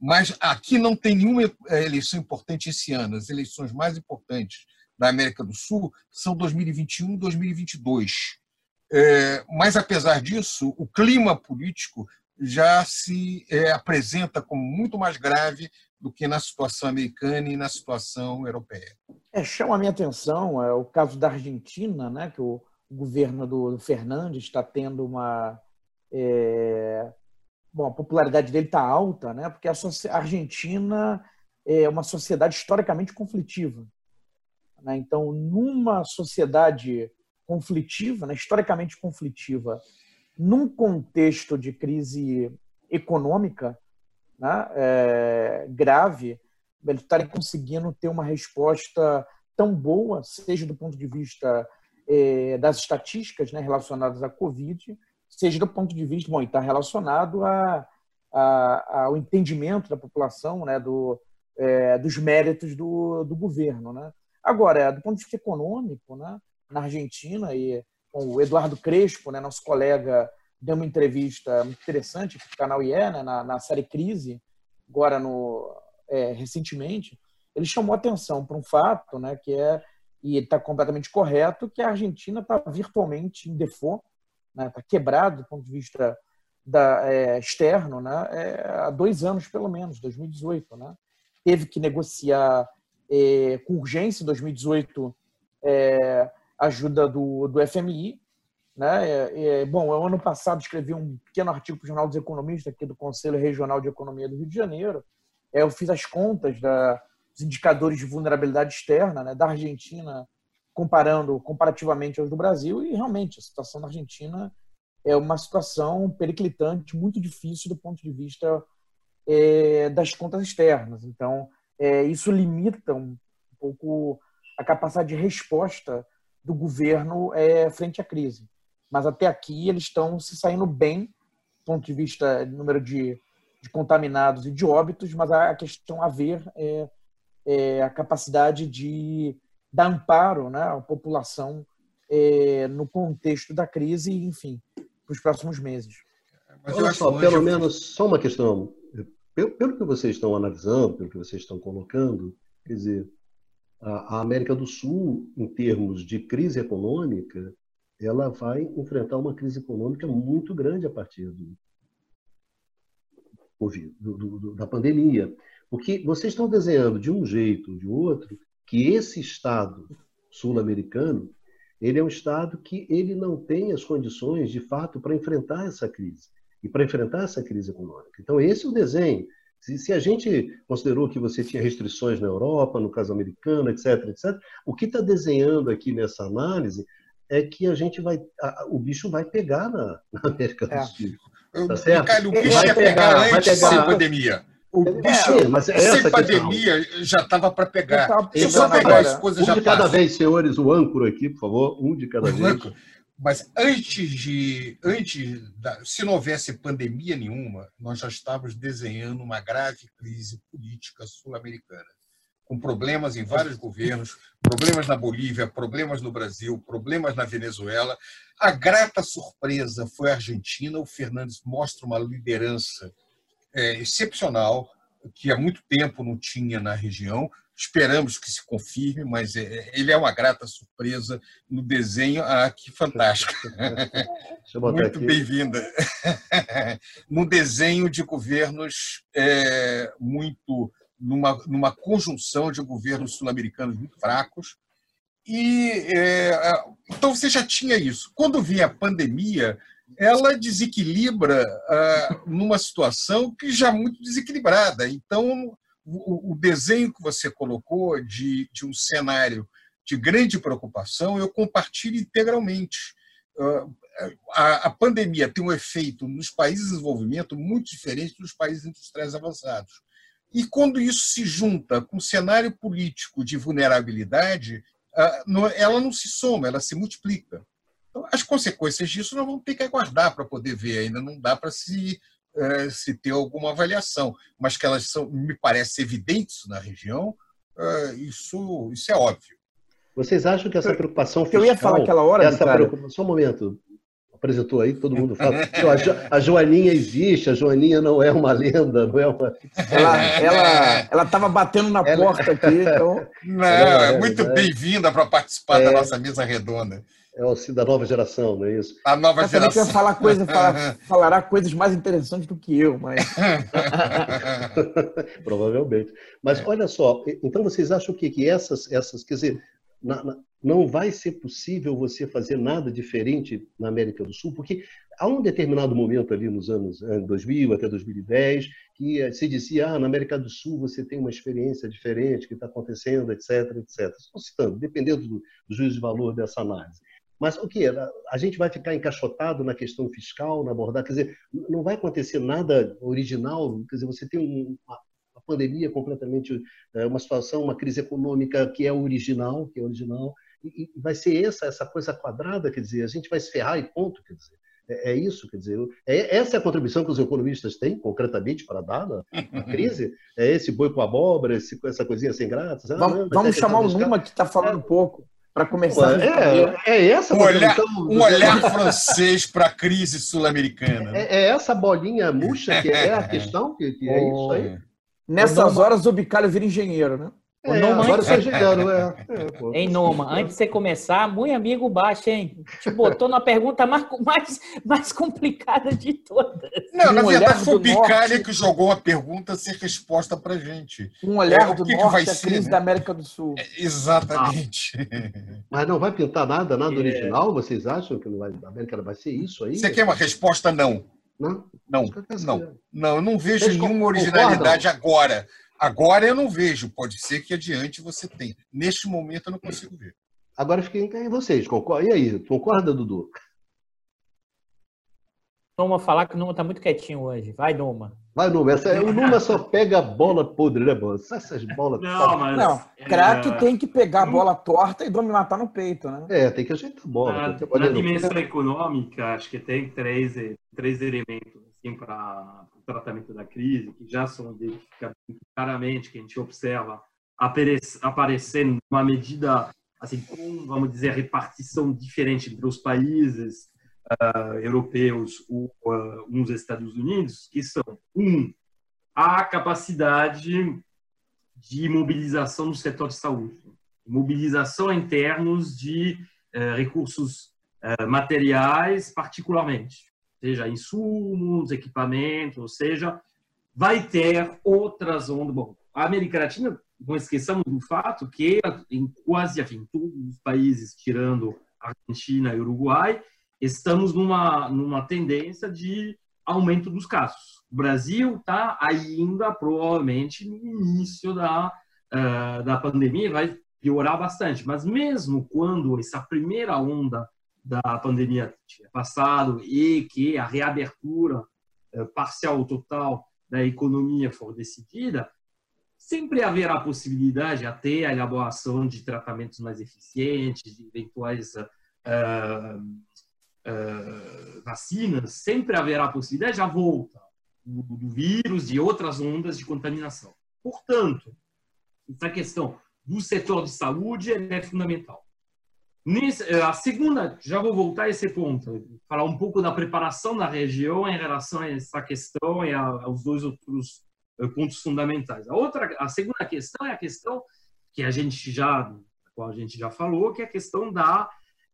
Mas aqui não tem nenhuma eh, eleição importante esse ano. As eleições mais importantes da América do Sul são 2021 e 2022. É, mas, apesar disso, o clima político já se é, apresenta como muito mais grave do que na situação americana e na situação europeia. É, chama a minha atenção é, o caso da Argentina, né, que o, governo do Fernandes está tendo uma. É, bom, a popularidade dele está alta, né, porque a, Argentina é uma sociedade historicamente conflitiva. Né? Então, numa sociedade conflitiva, né, historicamente conflitiva, num contexto de crise econômica, né, é, grave, eles estarem conseguindo ter uma resposta tão boa, seja do ponto de vista é, das estatísticas né, relacionadas à Covid, seja do ponto de vista, bom, está relacionado a, a, ao entendimento da população né, do, é, dos méritos do, do governo. Né? Agora, do ponto de vista econômico, né, na Argentina, e o Eduardo Crespo, né, nosso colega deu uma entrevista muito interessante para o canal IE, né, na, na, série Crise, agora no, é, recentemente, ele chamou atenção para um fato, né, que é, e está completamente correto, que a Argentina está virtualmente em default, está né, tá quebrado do ponto de vista da, é, externo, né, é, há dois anos pelo menos, 2018. Né, teve que negociar é, com urgência em 2018 é, ajuda do, do FMI, né? É, é, bom, eu, ano passado escrevi um pequeno artigo para o Jornal dos Economistas aqui do Conselho Regional de Economia do Rio de Janeiro. Eu fiz as contas da, dos indicadores de vulnerabilidade externa né, da Argentina, comparando comparativamente aos do Brasil, e realmente a situação da Argentina é uma situação periclitante, muito difícil do ponto de vista é, das contas externas. Então, é, isso limita um pouco a capacidade de resposta do governo é, frente à crise mas até aqui eles estão se saindo bem, do ponto de vista do número de, de, contaminados e de óbitos, mas a questão a ver é, é a capacidade de dar amparo né, à população é, no contexto da crise, enfim, para os próximos meses. Mas Olha só, pelo menos, só uma questão. Pelo, pelo que vocês estão analisando, pelo que vocês estão colocando, quer dizer, a América do Sul, em termos de crise econômica, ela vai enfrentar uma crise econômica muito grande a partir do, do, do, da pandemia. Porque vocês estão desenhando de um jeito ou de outro que esse Estado sul-americano ele é um Estado que ele não tem as condições, de fato, para enfrentar essa crise e para enfrentar essa crise econômica. Então, esse é o desenho. Se, se, a gente considerou que você tinha restrições na Europa, no caso americano, etc., etc., o que está desenhando aqui nessa análise é que a gente vai. A, o bicho vai pegar na, na América do é. Sul. Tá certo? O bicho vai pegar, pegar antes da pandemia. O bicho, é, mas é sem pandemia, questão. já estava para pegar. Se só pegar as coisas um já de cada passa. vez, senhores, o âncora aqui, por favor, um de cada vez. Mas antes de. antes da, Se não houvesse pandemia nenhuma, nós já estávamos desenhando uma grave crise política sul-americana com problemas em vários governos, problemas na Bolívia, problemas no Brasil, problemas na Venezuela. A grata surpresa foi a Argentina. O Fernandes mostra uma liderança é, excepcional, que há muito tempo não tinha na região. Esperamos que se confirme, mas é, ele é uma grata surpresa no desenho. Ah, que fantástico! Muito bem-vinda. no desenho de governos é, muito numa, numa conjunção de governos sul-americanos muito fracos. E é, então você já tinha isso. Quando vem a pandemia, ela desequilibra ah, numa situação que já é muito desequilibrada. Então, o, desenho que você colocou de, de um cenário de grande preocupação, eu compartilho integralmente. Ah, a, a, pandemia tem um efeito nos países de desenvolvimento muito diferente dos países industriais avançados. E quando isso se junta com o cenário político de vulnerabilidade, ah, ela não se soma, ela se multiplica. Então, as consequências disso nós vamos ter que aguardar para poder ver, ainda não dá para se, eh, se ter alguma avaliação, mas que elas são, me parece, evidentes na região, eh, isso, isso é óbvio. Vocês acham que essa preocupação fiscal... Eu ia falar aquela hora, essa preocupação, Só um momento. Apresentou aí, todo mundo fala. a Joaninha existe, a Joaninha não é uma lenda, não é uma... Ela ela ela estava batendo na ela... porta aqui, então... Não, é, é muito é, bem-vinda para participar da é. nossa mesa redonda. É o da nova geração, não é isso? A nova eu geração. Que falar coisa, falar, falará coisas mais interessantes do que eu, mas. Provavelmente. Mas olha só, então vocês acham que, que essas, essas, quer dizer, na, na, não vai ser possível você fazer nada diferente na América do Sul, porque há um determinado momento ali nos anos 2000 até 2010 que eh, se dizia, ah, na América do Sul você tem uma experiência diferente que está acontecendo, etc, etc. Estou citando, dependendo do, do juízo de valor dessa análise. Mas o que? A gente vai ficar encaixotado na questão fiscal, na abordagem? Quer dizer, não vai acontecer nada original? Quer dizer, você tem uma, uma pandemia completamente, eh, uma situação, uma crise econômica que é original, que é original, e, vai ser essa essa coisa quadrada, quer dizer, a gente vai se ferrar e ponto, quer dizer. É, é isso, quer dizer, é, essa é a contribuição que os economistas têm, concretamente, para dar na, na crise? É esse boi com abóbora, esse, essa coisinha sem graça? Ah, vamos, vamos é chamar o Numa, que está falando é, pouco, para começar. É, é, essa um olhar, um olhar francês para a crise sul-americana. É, é, essa bolinha murcha que é a questão, que, que é isso aí? Nessas horas o Bicalho vira engenheiro, né? É, Noma, agora antes... chegando, é. é Hein, Noma, antes de você começar, muito amigo baixo, hein? Te botou na pergunta mais, mais, mais complicada de todas. Não, um na verdade foi o Bicalha norte... que jogou a pergunta sem resposta pra gente. Um olhar é, do que norte que vai a ser, crise né? da América do Sul. É, exatamente. Ah. Mas não vai pintar nada, nada é. original? Vocês acham que não vai, a América vai ser isso aí? Você quer uma resposta não? Não? Não, não. Não, eu não vejo Vocês nenhuma originalidade agora. Agora eu não vejo, pode ser que adiante você tenha. Neste momento eu não consigo ver. Agora fiquei em vocês, concorda? E aí, concorda, Dudu? Numa falar que o Numa tá muito quietinho hoje. Vai, Numa. Vai, Numa. Essa, o Numa só pega a bola podre, né, mano? Essas bolas Não, mas... Não, craque é... tem que pegar a bola torta e dominar tá no peito, né? É, tem que ajeitar a bola. Na, na dimensão econômica, acho que tem três, três elementos assim, para tratamento da crise, que já são identificados claramente, que a gente observa aparecendo uma medida, assim, com, vamos dizer, repartição diferente entre os países uh, europeus ou uh, uns Estados Unidos, que são, um, a capacidade de mobilização do setor de saúde, mobilização em termos de uh, recursos materiais, particularmente seja insumos, equipamentos, ou seja, vai ter outras ondas. Bom, a América Latina, não esqueçamos do fato que em quase enfim, todos os países, tirando Argentina e Uruguai, estamos numa, numa tendência de aumento dos casos. O Brasil está ainda, provavelmente, no início da, uh, da pandemia, vai piorar bastante. Mas mesmo quando essa primeira onda da pandemia passado e que a reabertura eh, parcial ou total da economia for decidida, sempre haverá possibilidade, até a elaboração de tratamentos mais eficientes, de eventuais uh, uh, vacinas, sempre haverá possibilidade de a volta do, do vírus, de outras ondas de contaminação. Portanto, essa questão do setor de saúde é fundamental. Eh, a segunda, já vou voltar a esse ponto, falar um pouco da preparação da região em relação a essa questão e aos dois outros eh, pontos fundamentais. A outra, a segunda questão é a questão que a gente já, a gente já falou, que é a questão da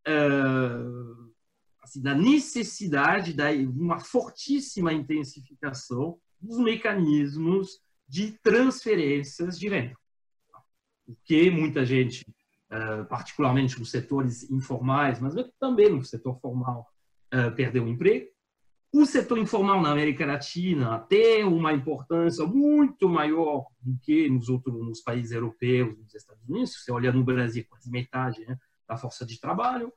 uh, assim, da necessidade de uma fortíssima intensificação dos mecanismos de transferências de renda. Porque muita gente, eh, particularmente nos setores informais, mas também no setor formal, eh, perdeu o emprego. O setor informal na América Latina tem uma importância muito maior do que nos outros nos países europeus, nos Estados Unidos. Se você olha no Brasil, quase metade né, da força de trabalho.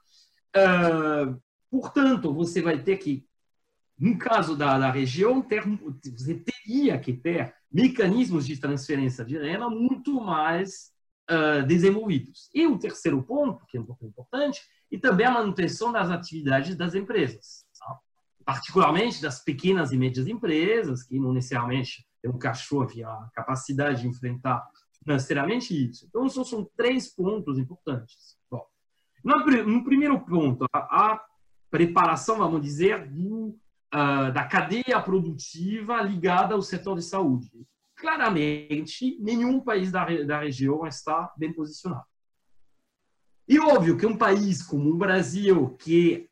Uh, portanto, você vai ter que, no caso da, da região, ter, você teria que ter mecanismos de transferência de renda muito mais uh, desenvolvidos. E o terceiro ponto, que é um pouco importante, e também a manutenção das atividades das empresas, tá? particularmente das pequenas e médias empresas, que não necessariamente têm um cachorro e a capacidade de enfrentar financeiramente isso. Então, são, são três pontos importantes. Bom, no primeiro ponto, a, a, preparação, vamos dizer, do, uh, da cadeia produtiva ligada ao setor de saúde claramente nenhum país da, da região está bem posicionado. E óbvio que um país como o Brasil, que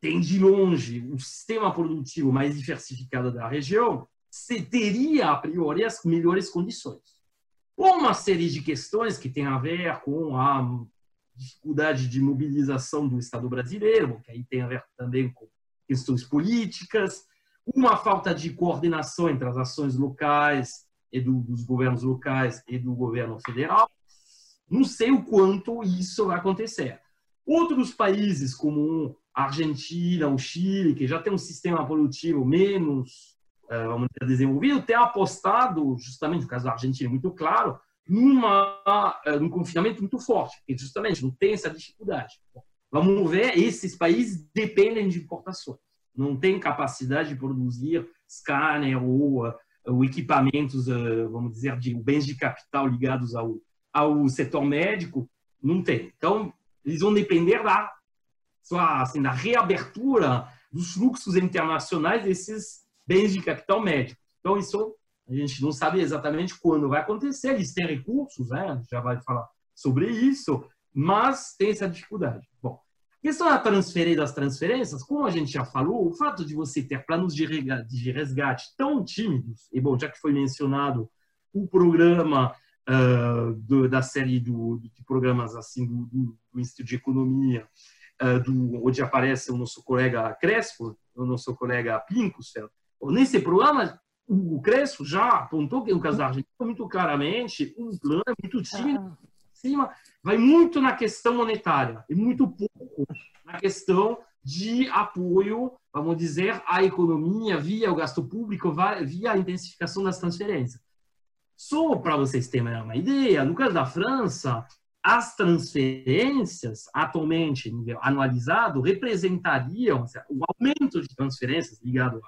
tem de longe o sistema produtivo mais diversificado da região, teria a priori as melhores condições. Uma série de questões que tem a ver com a dificuldade de mobilização do Estado brasileiro, que aí tem a ver também com questões políticas, uma falta de coordenação entre as ações locais e do, dos governos locais e do governo federal. Não sei o quanto isso vai acontecer. Outros países, como a Argentina, o Chile, que já tem um sistema produtivo menos uh, vamos dizer, desenvolvido, têm apostado, justamente no caso da Argentina, é muito claro, numa, uh, num confinamento muito forte, porque justamente não tem essa dificuldade. Vamos ver, esses países dependem de importações, não têm capacidade de produzir scanner ou o equipamentos, eh, vamos dizer, de bens de capital ligados ao, ao setor médico, não tem. Então, eles vão depender da, assim, da reabertura dos fluxos internacionais desses bens de capital médico. Então, isso a gente não sabe exatamente quando vai acontecer, eles têm recursos, né? já vai falar sobre isso, mas tem essa dificuldade. Bom, questão da transferência das transferências, como a gente já falou, o fato de você ter planos de resgate tão tímidos, e bom, já que foi mencionado o programa uh, do, da série do, de programas assim do, do, Instituto de Economia, uh, do, onde aparece o nosso colega Crespo, o nosso colega Pincos, nesse programa o Crespo já apontou que no caso da Argentina muito claramente um plano muito tímido cima, vai muito na questão monetária e muito pouco na questão de apoio, vamos dizer, à economia via o gasto público, via a intensificação das transferências. Só para vocês terem uma ideia, no caso da França, as transferências, atualmente, nível anualizado, representariam, o aumento de transferências ligado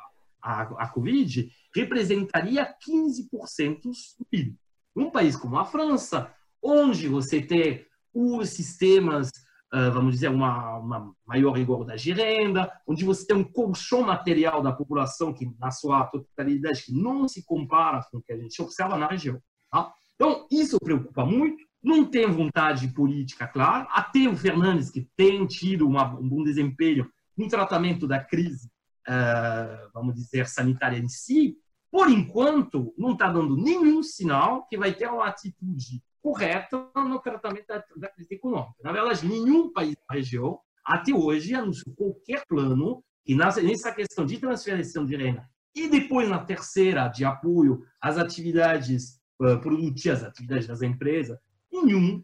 à, à, à Covid, representaria 15% do PIB. Num país como a França, onde você tem os sistemas, ah, vamos dizer, uma, uma maior igualdade de renda, onde você tem um colchão material da população que, na sua totalidade, que não se compara com o que a gente observa na região. Tá? Então, isso preocupa muito. Não tem vontade política, claro. Até o Fernandes, que tem tido uma, um bom desempenho no tratamento da crise, uh, vamos dizer, sanitária em si, por enquanto, não está dando nenhum sinal que vai ter uma atitude correta no tratamento da, da crise econômica. Na verdade, nenhum país da região, até hoje, anunciou qualquer plano que nessa questão de transferência de renda e depois na terceira, de apoio às atividades uh, produtivas, atividades das empresas, nenhum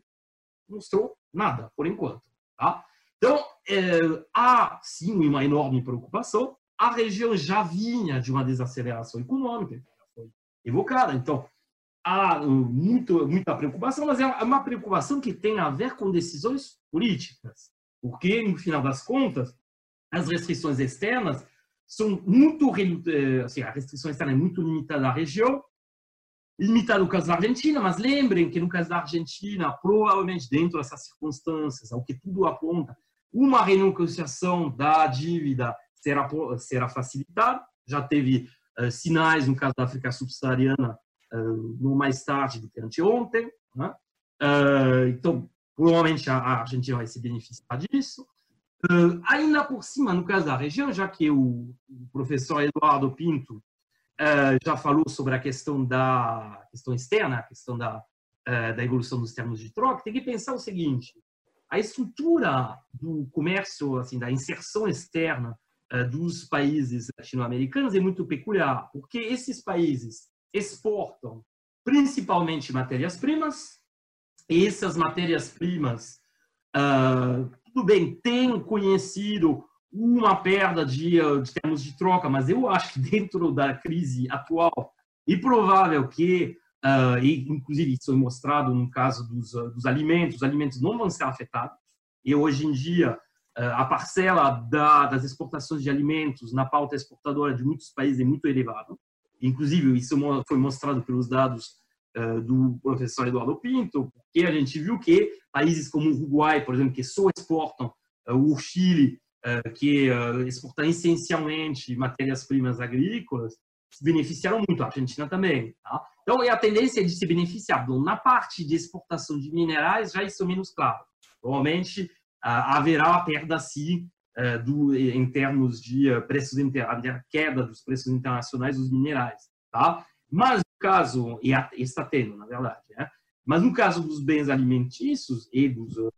mostrou nada, por enquanto. Tá? Então, é, há sim uma enorme preocupação. A região já vinha de uma desaceleração econômica, que foi evocada. Então, há muito, muita preocupação, mas é uma preocupação que tem a ver com decisões políticas, porque, no final das contas, as restrições externas são muito, eh, assim, a restrição externa é muito limitada à região, limitada no caso da Argentina, mas lembrem que no caso da Argentina, provavelmente dentro dessas circunstâncias, ao que tudo aponta, uma renegociação da dívida será, será facilitada, já teve uh, sinais no caso da África subsaariana no mais tarde do que anteontem. Né? então, provavelmente a Argentina vai se beneficiar disso. ainda por cima, no caso da região, já que o professor Eduardo Pinto já falou sobre a questão da questão externa, a questão da, da evolução dos termos de troca, tem que pensar o seguinte: a estrutura do comércio, assim, da inserção externa dos países latino-americanos é muito peculiar, porque esses países exportam principalmente matérias-primas, e essas matérias-primas, uh, tudo bem, tem conhecido uma perda de, de termos de troca, mas eu acho que dentro da crise atual é provável que, uh, e inclusive isso é mostrado no caso dos, dos alimentos, os alimentos não vão ser afetados, e hoje em dia a parcela da, das exportações de alimentos na pauta exportadora de muitos países é muito elevada. Inclusive, isso foi mostrado pelos dados uh, do professor Eduardo Pinto, porque a gente viu que países como o Uruguai, por exemplo, que só exportam, uh, o Chile, uh, que exporta essencialmente matérias-primas agrícolas, se beneficiaram muito, a Argentina também. Tá? Então, é a tendência de se beneficiar. Na parte de exportação de minerais, já isso é menos claro. Provavelmente, haverá a perda, sim, do, em termos de preços a queda dos preços internacionais dos minerais, tá? Mas no caso e está tendo, na verdade, né? Mas no caso dos bens alimentícios e dos uh,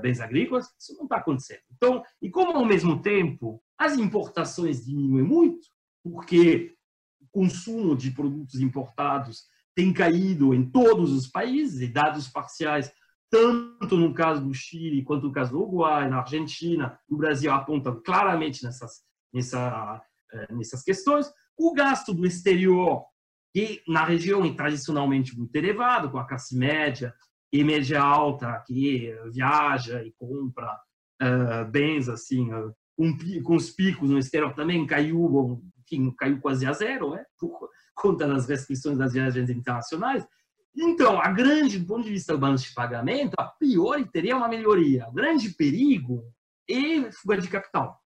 bens agrícolas, isso não está acontecendo. Então, e como ao mesmo tempo as importações diminuem muito, porque o consumo de produtos importados tem caído em todos os países, e dados parciais tanto no caso do Chile quanto no caso do Uruguai, na Argentina, no Brasil apontam claramente nessas, nessa, eh, nessas questões. O gasto do exterior, que na região é tradicionalmente muito elevado, com a classe média e média alta, que viaja e compra uh, bens assim, uh, com, com, os picos no exterior também caiu, enfim, caiu quase a zero, né? por conta das restrições das viagens internacionais. Então, a grande, do ponto de vista do balanço de pagamento, a priori teria uma melhoria. O grande perigo é fuga de capital.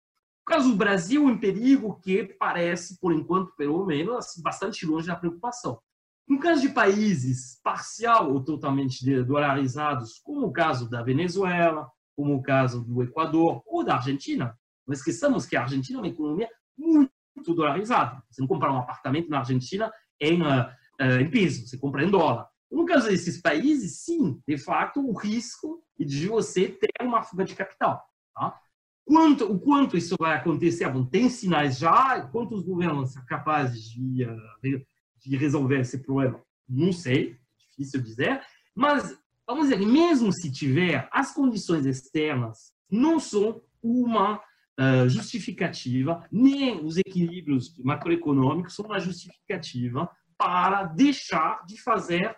No caso do Brasil, um perigo que parece, por enquanto, pelo menos, assim, bastante longe da preocupação. No caso de países parcial ou totalmente dolarizados, como o caso da Venezuela, como o caso do Equador ou da Argentina, não esqueçamos que a Argentina é uma economia muito dolarizada. Você não compra um apartamento na Argentina em, uh, em piso, você compra em dólar. No caso desses países, sim, de fato, o risco de você ter uma fuga de capital. Tá? Quanto, o quanto isso vai acontecer? Bom, tem sinais já, quantos governos são capazes de, eh, de resolver esse problema? Não sei, difícil dizer, mas vamos dizer, mesmo se tiver, as condições externas não são uma uh, justificativa, nem os equilíbrios macroeconômicos são uma justificativa para deixar de fazer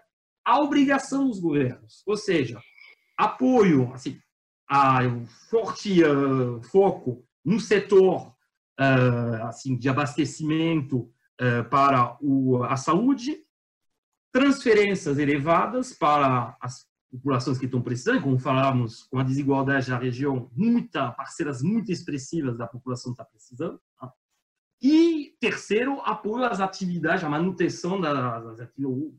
a obrigação dos governos, ou seja, apoio, assim, a forte uh, foco no setor uh, assim de abastecimento uh, para o, a saúde, transferências elevadas para as populações que estão precisando, como falamos, com a desigualdade na região, muita parcelas muito expressivas da população está precisando. Tá? E terceiro, apoio às atividades, à manutenção das atividades eh, pelo,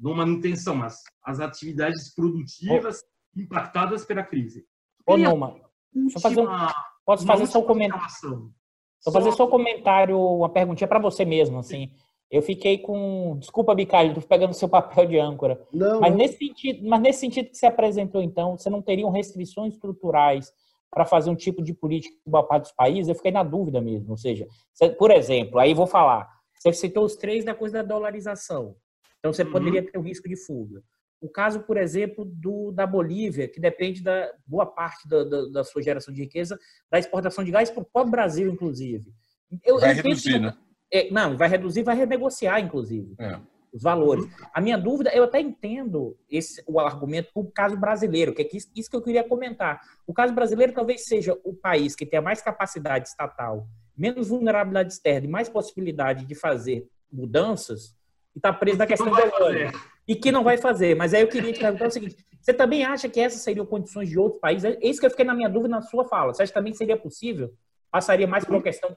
não manutenção, mas as atividades produtivas oh. impactadas pela crise. Ô, Numa, deixa eu fazer um, posso fazer só um comentário? Só fazer só um comentário, uma perguntinha para você mesmo, assim. Eu fiquei com, desculpa, Bicalho, estou pegando seu papel de âncora. Não, mas não. nesse sentido, mas nesse sentido que você apresentou, então, você não teriam restrições estruturais para fazer um tipo de política boa parte dos países? Eu fiquei na dúvida mesmo. Ou seja, por exemplo, aí vou falar. Você citou os três da coisa da dolarização. Então, você uhum. poderia ter o risco de fuga. O caso, por exemplo, do, da Bolívia, que depende da boa parte da, da, da sua geração de riqueza da exportação de gás para o próprio Brasil, inclusive. Eu, vai eu reduzir, né? É, não, vai reduzir, vai renegociar, inclusive, é. os valores. A minha dúvida, eu até entendo esse, o argumento o caso brasileiro, que é isso, isso que eu queria comentar. O caso brasileiro talvez seja o país que tenha mais capacidade estatal, menos vulnerabilidade externa e mais possibilidade de fazer mudanças e está preso na questão de E que não vai fazer. Mas aí eu queria te perguntar o seguinte: você também acha que essas seriam condições de outros países? É isso que eu fiquei na minha dúvida na sua fala. Você acha que também seria possível? Passaria mais por uma questão.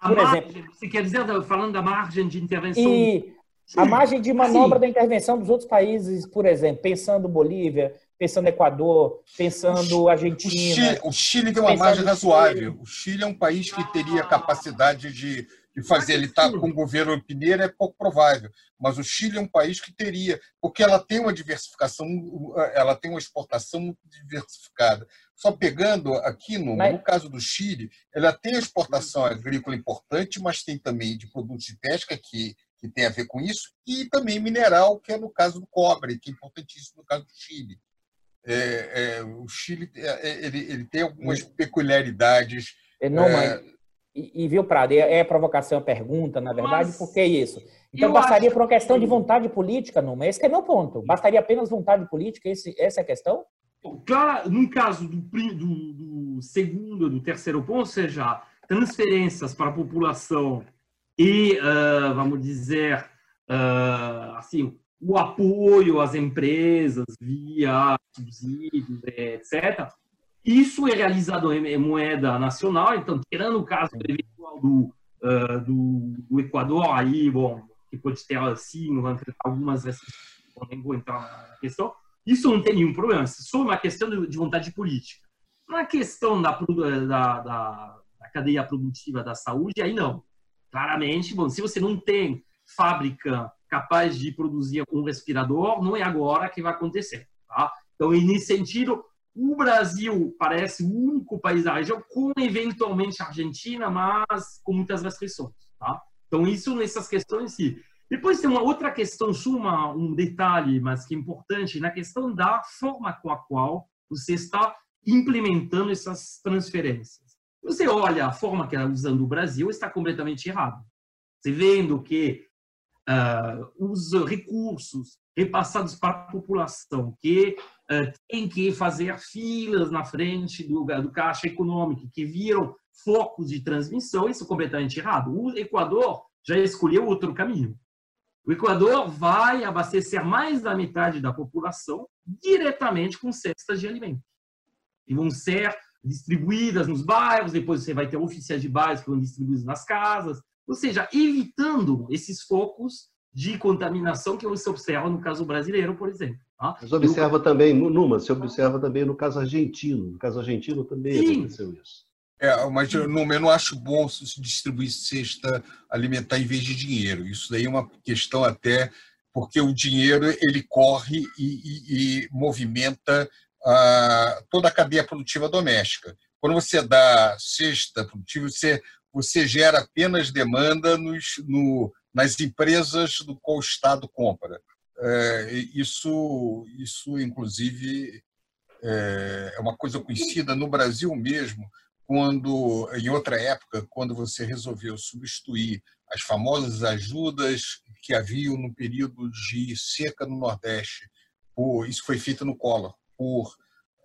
Por margem, exemplo. Você quer dizer, falando da margem de intervenção? E a margem de manobra Sim. da intervenção dos outros países, por exemplo, pensando Bolívia, pensando Equador, pensando Argentina. O Chile, o Chile tem uma margem razoável. O Chile é um país que teria capacidade de e fazer ele estar tá com o governo Pineira é pouco provável. Mas o Chile é um país que teria, porque ela tem uma diversificação, ela tem uma exportação muito diversificada. Só pegando aqui, no, mas... no caso do Chile, ela tem exportação agrícola importante, mas tem também de produtos de pesca, que, que tem a ver com isso, e também mineral, que é no caso do cobre, que é importantíssimo no caso do Chile. É, é, o Chile é, é, ele, ele tem algumas peculiaridades. Não, mas e, e viu, Prado, é, é provocação, é pergunta, na verdade, Mas, por que isso? Então, bastaria por uma questão de vontade política, não? Esse é meu ponto. Bastaria apenas vontade política? Esse, essa é a questão? Claro, no caso do, do, do segundo, do terceiro ponto, ou seja, transferências para a população e, uh, vamos dizer, uh, assim, o apoio às empresas via subsídios, etc. Isso é realizado em moeda nacional, então, tirando o caso do, uh, do, do, Equador, aí, bom, que pode ter, assim, algumas restrições, nem vou entrar na questão, isso não tem nenhum problema, é só uma questão de vontade política. Na questão da, da, da, da cadeia produtiva da saúde, aí não. Claramente, bom, se você não tem fábrica capaz de produzir um respirador, não é agora que vai acontecer. Tá? Então, nesse sentido, o Brasil parece o único país da região, com eventualmente a Argentina, mas com muitas restrições. Tá? Então, isso nessas questões, sim. Depois tem uma outra questão, uma, um detalhe, mas que é importante, na questão da forma com a qual você está implementando essas transferências. Você olha a forma que ela usando o Brasil, está completamente errado. Você vendo que os recursos repassados para a população, que uh, tem que fazer filas na frente do, do caixa econômico, que viram focos de transmissão, isso é completamente errado. O Equador já escolheu outro caminho. O Equador vai abastecer mais da metade da população diretamente com cestas de alimentos. E vão ser distribuídas nos bairros, depois você vai ter oficiais de bairros que vão distribuídos nas casas, ou seja, evitando esses focos de contaminação que você observa no caso brasileiro, por exemplo. Tá? Mas observa eu... também, Numa, você observa também no caso argentino. No caso argentino também Sim. aconteceu isso. É, mas eu não, eu não acho bom se distribuir cesta alimentar em vez de dinheiro. Isso daí é uma questão até porque o dinheiro ele corre e, e, e movimenta a, toda a cadeia produtiva doméstica. Quando você dá cesta produtiva, você, você gera apenas demanda nos, no, nas empresas do qual o Estado compra. É, isso, isso, inclusive, é, é uma coisa conhecida no Brasil mesmo, quando, em outra época, quando você resolveu substituir as famosas ajudas que haviam no período de seca no Nordeste, por, isso foi feito no Collor, por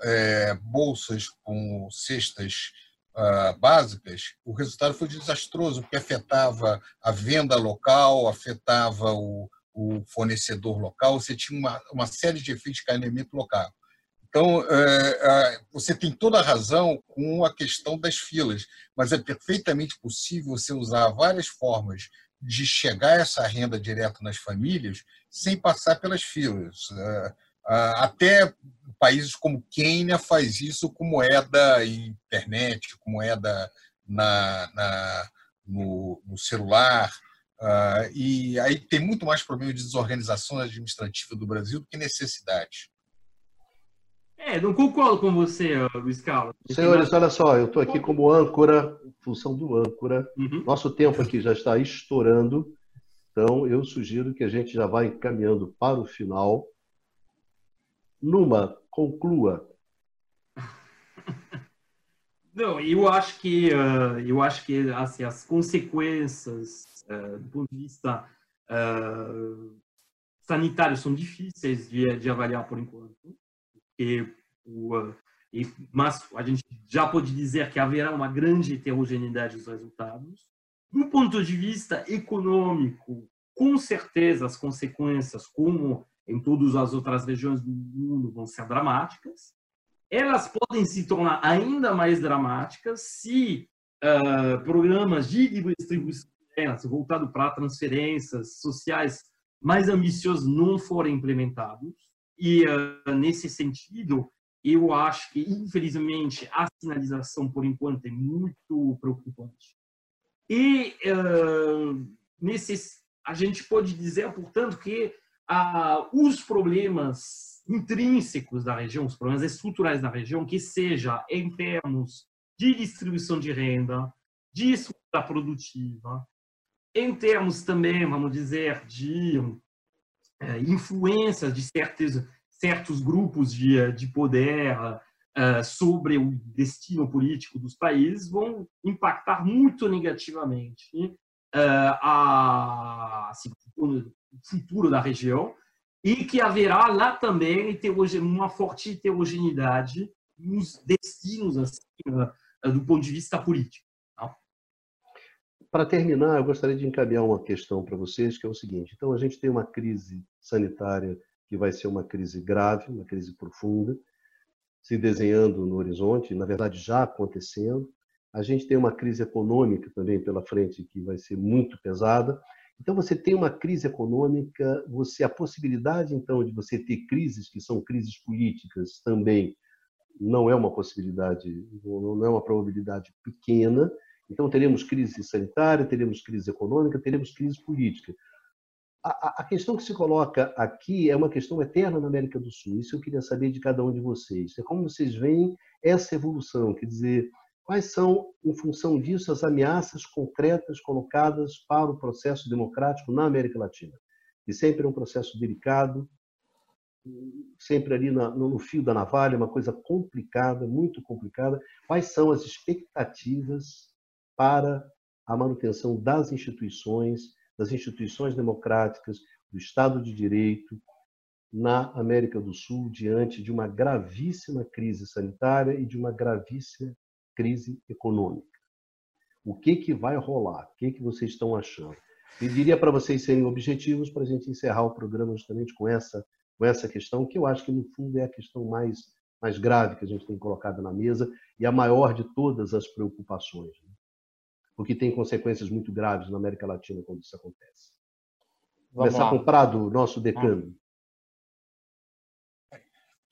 é, bolsas com cestas uh, básicas, o resultado foi desastroso, porque afetava a venda local, afetava o, o fornecedor local, você tinha uma, uma série de efeitos de caminhamento local. Então, é, você tem toda a razão com a questão das filas, mas é perfeitamente possível você usar várias formas de chegar a essa renda direto nas famílias sem passar pelas filas. É, até países como Quênia faz isso com moeda internet, com moeda na, na no, no, celular. Uh, e aí tem muito mais problema de desorganização administrativa do Brasil do que necessidade. É, não concordo com você, Luiz Carlos. Senhores, olha só, eu estou aqui como âncora, função do âncora. Uhum. Nosso tempo aqui já está estourando, então eu sugiro que a gente já vá encaminhando para o final. Numa, conclua. Não, eu acho que uh, eu acho que assim, as consequências uh, do ponto de vista uh, sanitário são difíceis de, de, avaliar por enquanto, porque o, e, mas a gente já pode dizer que haverá uma grande heterogeneidade dos resultados. Do ponto de vista econômico, com certeza as consequências, como em todas as outras regiões do mundo vão ser dramáticas. Elas podem se tornar ainda mais dramáticas se uh, programas de distribuição voltado para transferências sociais mais ambiciosos não forem implementados. E, uh, nesse sentido, eu acho que, infelizmente, a sinalização, por enquanto, é muito preocupante. E uh, nesses, a gente pode dizer, portanto, que os problemas intrínsecos da região, os problemas estruturais da região, que seja em termos de distribuição de renda, de estrutura produtiva, em termos também, vamos dizer, de uh, influências de certos, certos grupos de, de poder uh, sobre o destino político dos países vão impactar muito negativamente uh, a, assim, futuro da região e que haverá lá também uma forte heterogeneidade nos destinos assim, uh, do ponto de vista político. Tá? Para terminar, eu gostaria de encaminhar uma questão para vocês, que é o seguinte: então, a gente tem uma crise sanitária que vai ser uma crise grave, uma crise profunda, se desenhando no horizonte, na verdade já acontecendo. A gente tem uma crise econômica também pela frente que vai ser muito pesada. Então você tem uma crise econômica, você a possibilidade então de você ter crises que são crises políticas também não é uma possibilidade, não é uma probabilidade pequena. Então teremos crise sanitária, teremos crise econômica, teremos crise política a, questão que se coloca aqui é uma questão eterna na América do Sul. Isso eu queria saber de cada um de vocês. É como vocês veem essa evolução, quer dizer, quais são, em função disso, as ameaças concretas colocadas para o processo democrático na América Latina? E sempre é um processo delicado, sempre ali no fio da navalha, uma coisa complicada, muito complicada. Quais são as expectativas para a manutenção das instituições, das instituições democráticas, do Estado de Direito na América do Sul diante de uma gravíssima crise sanitária e de uma gravíssima crise econômica. O que, que vai rolar? O que, que vocês estão achando? Eu diria para vocês serem objetivos para a gente encerrar o programa justamente com essa, com essa questão, que eu acho que, no fundo, é a questão mais, mais grave que a gente tem colocado na mesa e a maior de todas as preocupações. Né? porque tem consequências muito graves na América Latina quando isso acontece. Vamos Começar lá. com o Prado, nosso decano.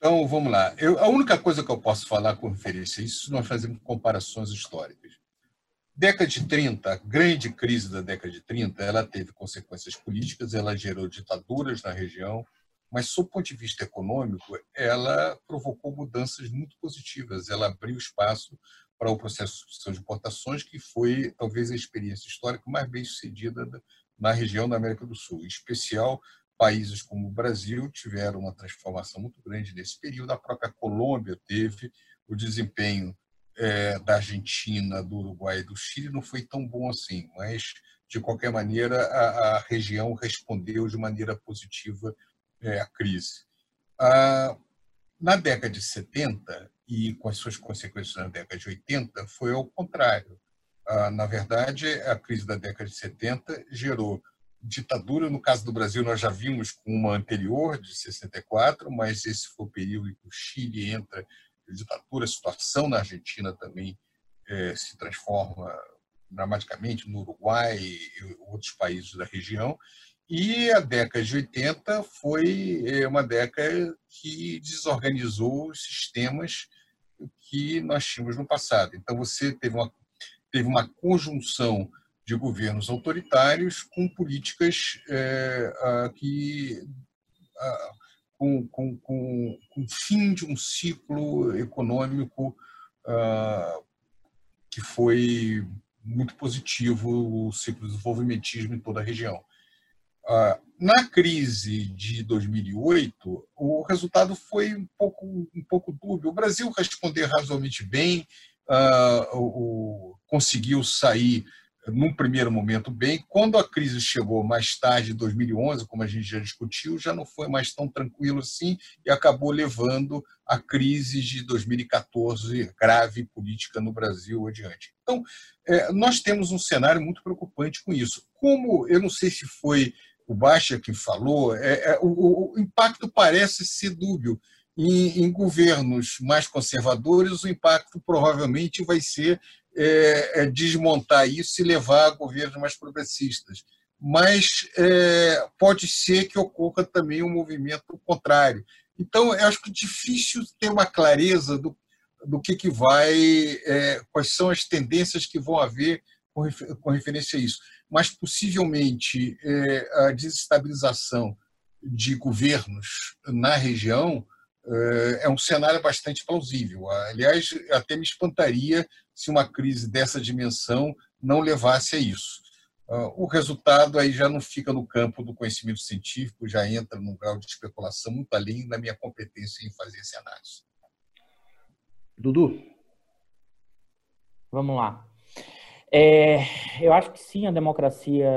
Então, vamos lá. Eu, a única coisa que eu posso falar com referência a isso, nós fazemos comparações históricas. Década de 30, a grande crise da década de 30, ela teve consequências políticas, ela gerou ditaduras na região, mas, sob o ponto de vista econômico, ela provocou mudanças muito positivas. Ela abriu espaço para o processo de importações, que foi talvez a experiência histórica mais bem sucedida na região da América do Sul. Em especial, países como o Brasil tiveram uma transformação muito grande nesse período. A própria Colômbia teve o desempenho é, da Argentina, do Uruguai e do Chile não foi tão bom assim, mas de qualquer maneira a, a região respondeu de maneira positiva é, à crise. Na década de 70, e com as suas consequências na década de 80 foi ao contrário. Na verdade, a crise da década de 70 gerou ditadura. No caso do Brasil, nós já vimos com uma anterior, de 64, mas esse foi o período em que o Chile entra em ditadura. A situação na Argentina também é, se transforma dramaticamente, no Uruguai e outros países da região. E a década de 80 foi é, uma década que desorganizou os sistemas que nós tínhamos no passado. Então, você teve uma, teve uma conjunção de governos autoritários com políticas é, que. com, com, com, com o fim de um ciclo econômico que foi muito positivo, o ciclo de desenvolvimentismo em toda a região. Na crise de 2008, o resultado foi um pouco, um pouco dúbio. O Brasil respondeu razoavelmente bem, conseguiu sair num primeiro momento bem. Quando a crise chegou mais tarde, em 2011, como a gente já discutiu, já não foi mais tão tranquilo assim e acabou levando a crise de 2014 grave política no Brasil adiante. Então, é, nós temos um cenário muito preocupante com isso. Como eu não sei se foi o Baixa que falou, é, é o, o, impacto parece ser dúbio. Em, em, governos mais conservadores, o impacto provavelmente vai ser é, é desmontar isso e levar a governos mais progressistas. Mas é, pode ser que ocorra também um movimento contrário. Então, eu acho que é difícil ter uma clareza do, do que, que vai, é, quais são as tendências que vão haver com referência a isso. Mas, possivelmente, é, a desestabilização de governos na região é um cenário bastante plausível. Aliás, até me espantaria se uma crise dessa dimensão não levasse a isso. O resultado aí já não fica no campo do conhecimento científico, já entra num grau de especulação muito além da minha competência em fazer esse análise. Dudu? Vamos lá. É, eu acho que sim, a democracia.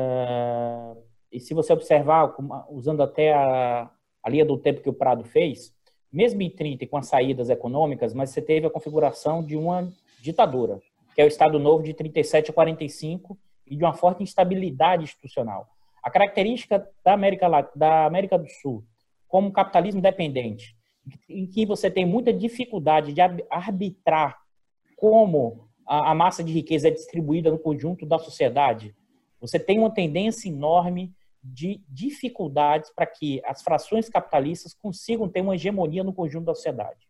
E se você observar, usando até a, a linha do tempo que o Prado fez, mesmo em 30 com as saídas econômicas, mas você teve a configuração de uma ditadura, que é o Estado Novo de 37 a 45 e de uma forte instabilidade institucional. A característica da América, da América do Sul, como capitalismo dependente, em que você tem muita dificuldade de arbitrar como a massa de riqueza é distribuída no conjunto da sociedade, você tem uma tendência enorme de dificuldades para que as frações capitalistas consigam ter uma hegemonia no conjunto da sociedade.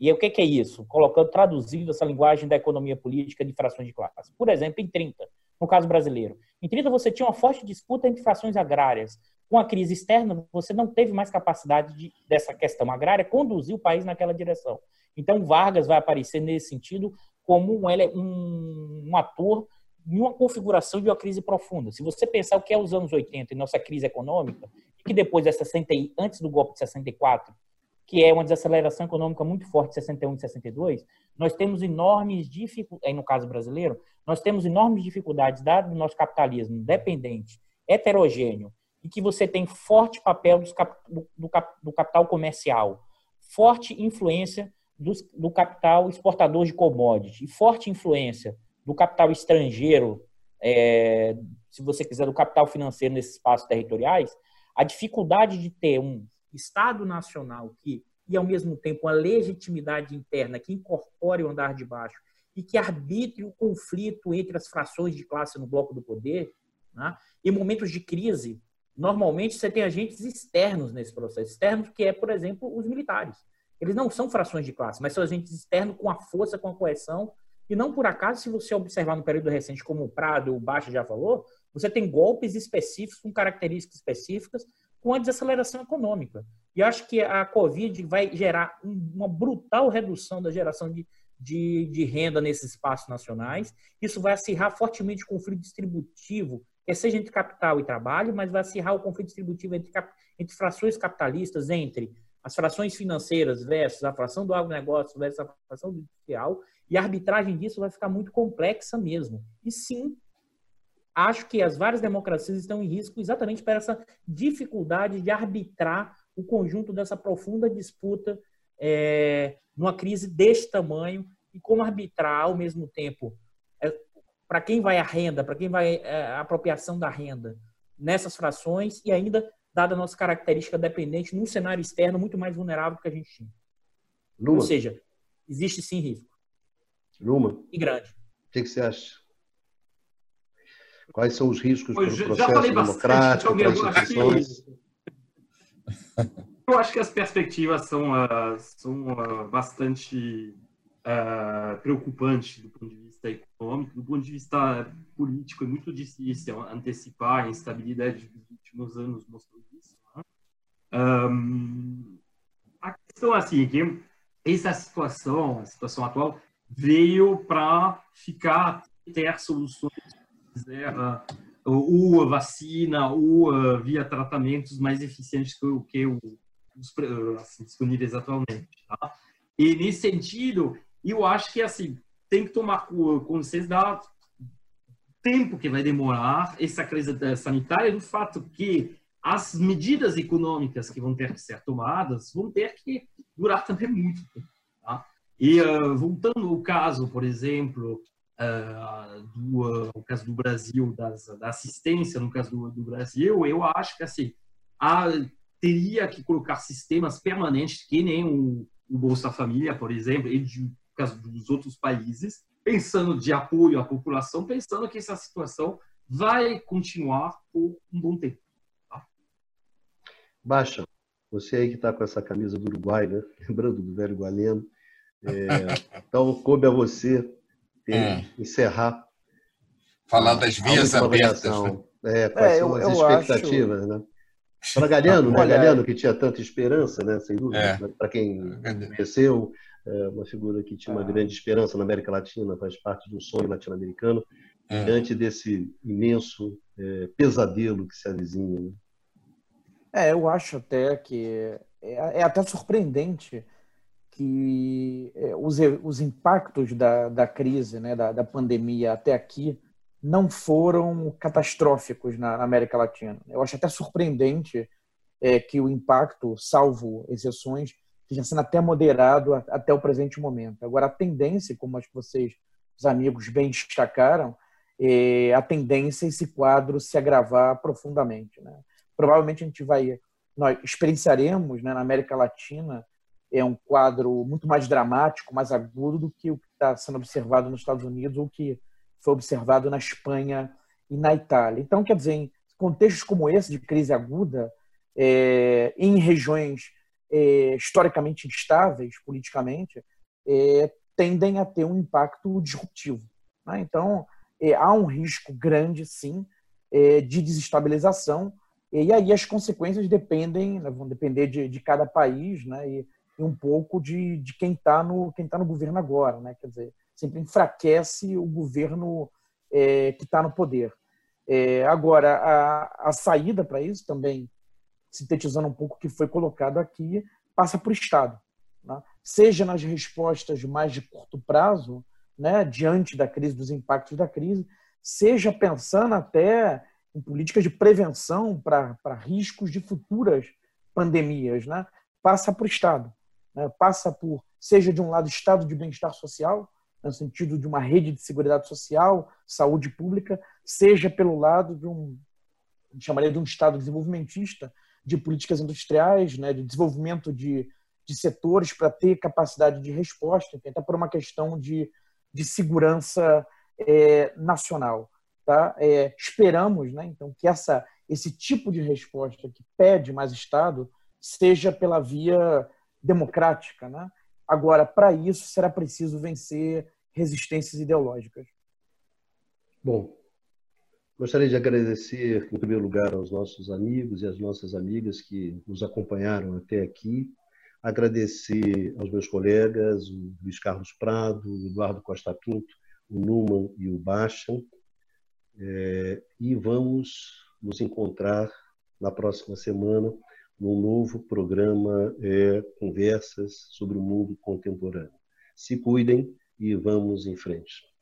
E o que, é isso? Colocando, traduzindo essa linguagem da economia política de frações de classe. Por exemplo, em 30, no caso brasileiro. Em 30, você tinha uma forte disputa entre frações agrárias. Com a crise externa, você não teve mais capacidade de, dessa questão agrária conduzir o país naquela direção. Então, Vargas vai aparecer nesse sentido como um, um, um ator em uma configuração de uma crise profunda. Se você pensar o que é os anos 80 e nossa crise econômica, e que depois da 60, antes do golpe de 64, que é uma desaceleração econômica muito forte de 61 e 62, nós temos enormes dificuldades, no caso brasileiro, nós temos enormes dificuldades, dado o nosso capitalismo dependente, heterogêneo, e que você tem forte papel do, do, do capital comercial, forte influência do, do capital exportador de commodities e forte influência do capital estrangeiro, é, se você quiser, do capital financeiro nesses espaços territoriais, a dificuldade de ter um Estado nacional que, e ao mesmo tempo, uma legitimidade interna que incorpore o andar de baixo e que arbitre o conflito entre as frações de classe no bloco do poder, né? em momentos de crise, normalmente você tem agentes externos nesse processo, externos que é, por exemplo, os militares. Eles não são frações de classe, mas são agentes externos com a força, com a coerção e não por acaso, se você observar no período recente, como o Prado, o Baixa já falou, você tem golpes específicos, com características específicas, com a desaceleração econômica. E acho que a Covid vai gerar uma brutal redução da geração de, de, de renda nesses espaços nacionais. Isso vai acirrar fortemente o conflito distributivo, quer seja entre capital e trabalho, mas vai acirrar o conflito distributivo entre, entre frações capitalistas, entre as frações financeiras versus a fração do agronegócio versus a fração do industrial, e a arbitragem disso vai ficar muito complexa mesmo. E sim, acho que as várias democracias estão em risco exatamente por essa dificuldade de arbitrar o conjunto dessa profunda disputa é, numa crise deste tamanho e como arbitrar ao mesmo tempo é, para quem vai a renda, para quem vai é, a apropriação da renda nessas frações e ainda dada a nossa característica dependente num cenário externo muito mais vulnerável que a gente tinha. Ou seja, existe sim risco. Luma. E grande. O que, que você acha? Quais são os riscos para o processo democrático, para as instituições? Eu acho que as perspectivas são, uh, são uh, bastante uh, preocupantes do ponto de vista econômico. Do ponto de vista político, é muito difícil antecipar a instabilidade dos últimos anos mostrou isso. Né? Um, a questão é assim, que essa situação, a situação atual, veio para ficar, ter soluções, uh, ou vacina, ou via tratamentos mais eficientes que, que os assim, disponíveis atualmente. Tá? E nesse sentido, eu acho que assim tem que tomar consciência da tempo que vai demorar essa crise sanitária, do fato que as medidas econômicas que vão ter que ser tomadas vão ter que durar também muito tempo. E uh, voltando ao caso, por exemplo, uh, do uh, caso do Brasil, das, da assistência no caso do, do, Brasil, eu acho que assim, teria que colocar sistemas permanentes, que nem o, o Bolsa Família, por exemplo, e de, no caso dos outros países, pensando de apoio à população, pensando que essa situação vai continuar por um bom tempo. Tá? Baixa, você aí que está com essa camisa do Uruguai, né? lembrando do velho Gualeno, é, então, coube a você é. encerrar Falar das vias abertas. Né? É, quais é, são eu, as expectativas, acho... né? Para Galhano, né? Galhano que tinha tanta esperança, né? Sem dúvida. É. Né? Para quem conheceu, é uma figura que tinha uma é. grande esperança na América Latina, faz parte do sonho latino-americano, é. diante desse imenso é, pesadelo que se avizinha. Né? É, eu acho até que é, é até surpreendente que é, os, os impactos da, da crise, né, da, da pandemia até aqui, não foram catastróficos na, na América Latina. Eu acho até surpreendente é, que o impacto, salvo exceções, esteja sendo até moderado até o presente momento. Agora, a tendência, como acho que vocês, os amigos, bem destacaram, é a tendência é esse quadro se agravar profundamente. Né? Provavelmente a gente vai, nós experienciaremos né, na América Latina é um quadro muito mais dramático, mais agudo do que o que está sendo observado nos Estados Unidos ou que foi observado na Espanha e na Itália. Então, quer dizer, em contextos como esse de crise aguda, é, em regiões é, historicamente instáveis politicamente, é, tendem a ter um impacto disruptivo. Né? Então, é, há um risco grande, sim, é, de desestabilização, e aí as consequências dependem, né, vão depender de, de cada país, né, e, e um pouco de, de quem está no, quem tá no governo agora. Né? Quer dizer, sempre enfraquece o governo é, que está no poder. É, agora, a, a saída para isso também, sintetizando um pouco o que foi colocado aqui, passa por Estado. Né? Seja nas respostas mais de curto prazo, né, diante da crise, dos impactos da crise, seja pensando até em políticas de prevenção para riscos de futuras pandemias. Né? Passa por Estado. Né? Passa por, seja de um lado, Estado de bem-estar social, no sentido de uma rede de segurança social, saúde pública, seja pelo lado de um, chamaria de um Estado desenvolvimentista, de políticas industriais, né, de desenvolvimento de, de setores para ter capacidade de resposta, até por uma questão de, de segurança é, nacional. Tá? É, esperamos né, então, que essa, esse tipo de resposta que pede mais Estado seja pela via democrática. Né? Agora, para isso, será preciso vencer resistências ideológicas. Bom, gostaria de agradecer, em primeiro lugar, aos nossos amigos e às nossas amigas que nos acompanharam até aqui. Agradecer aos meus colegas, o Luiz Carlos Prado, o Eduardo Costa Pinto, o Numan e o Baixa. É, e vamos nos encontrar na próxima semana num novo programa é, Conversas sobre o Mundo Contemporâneo. Se cuidem e vamos em frente.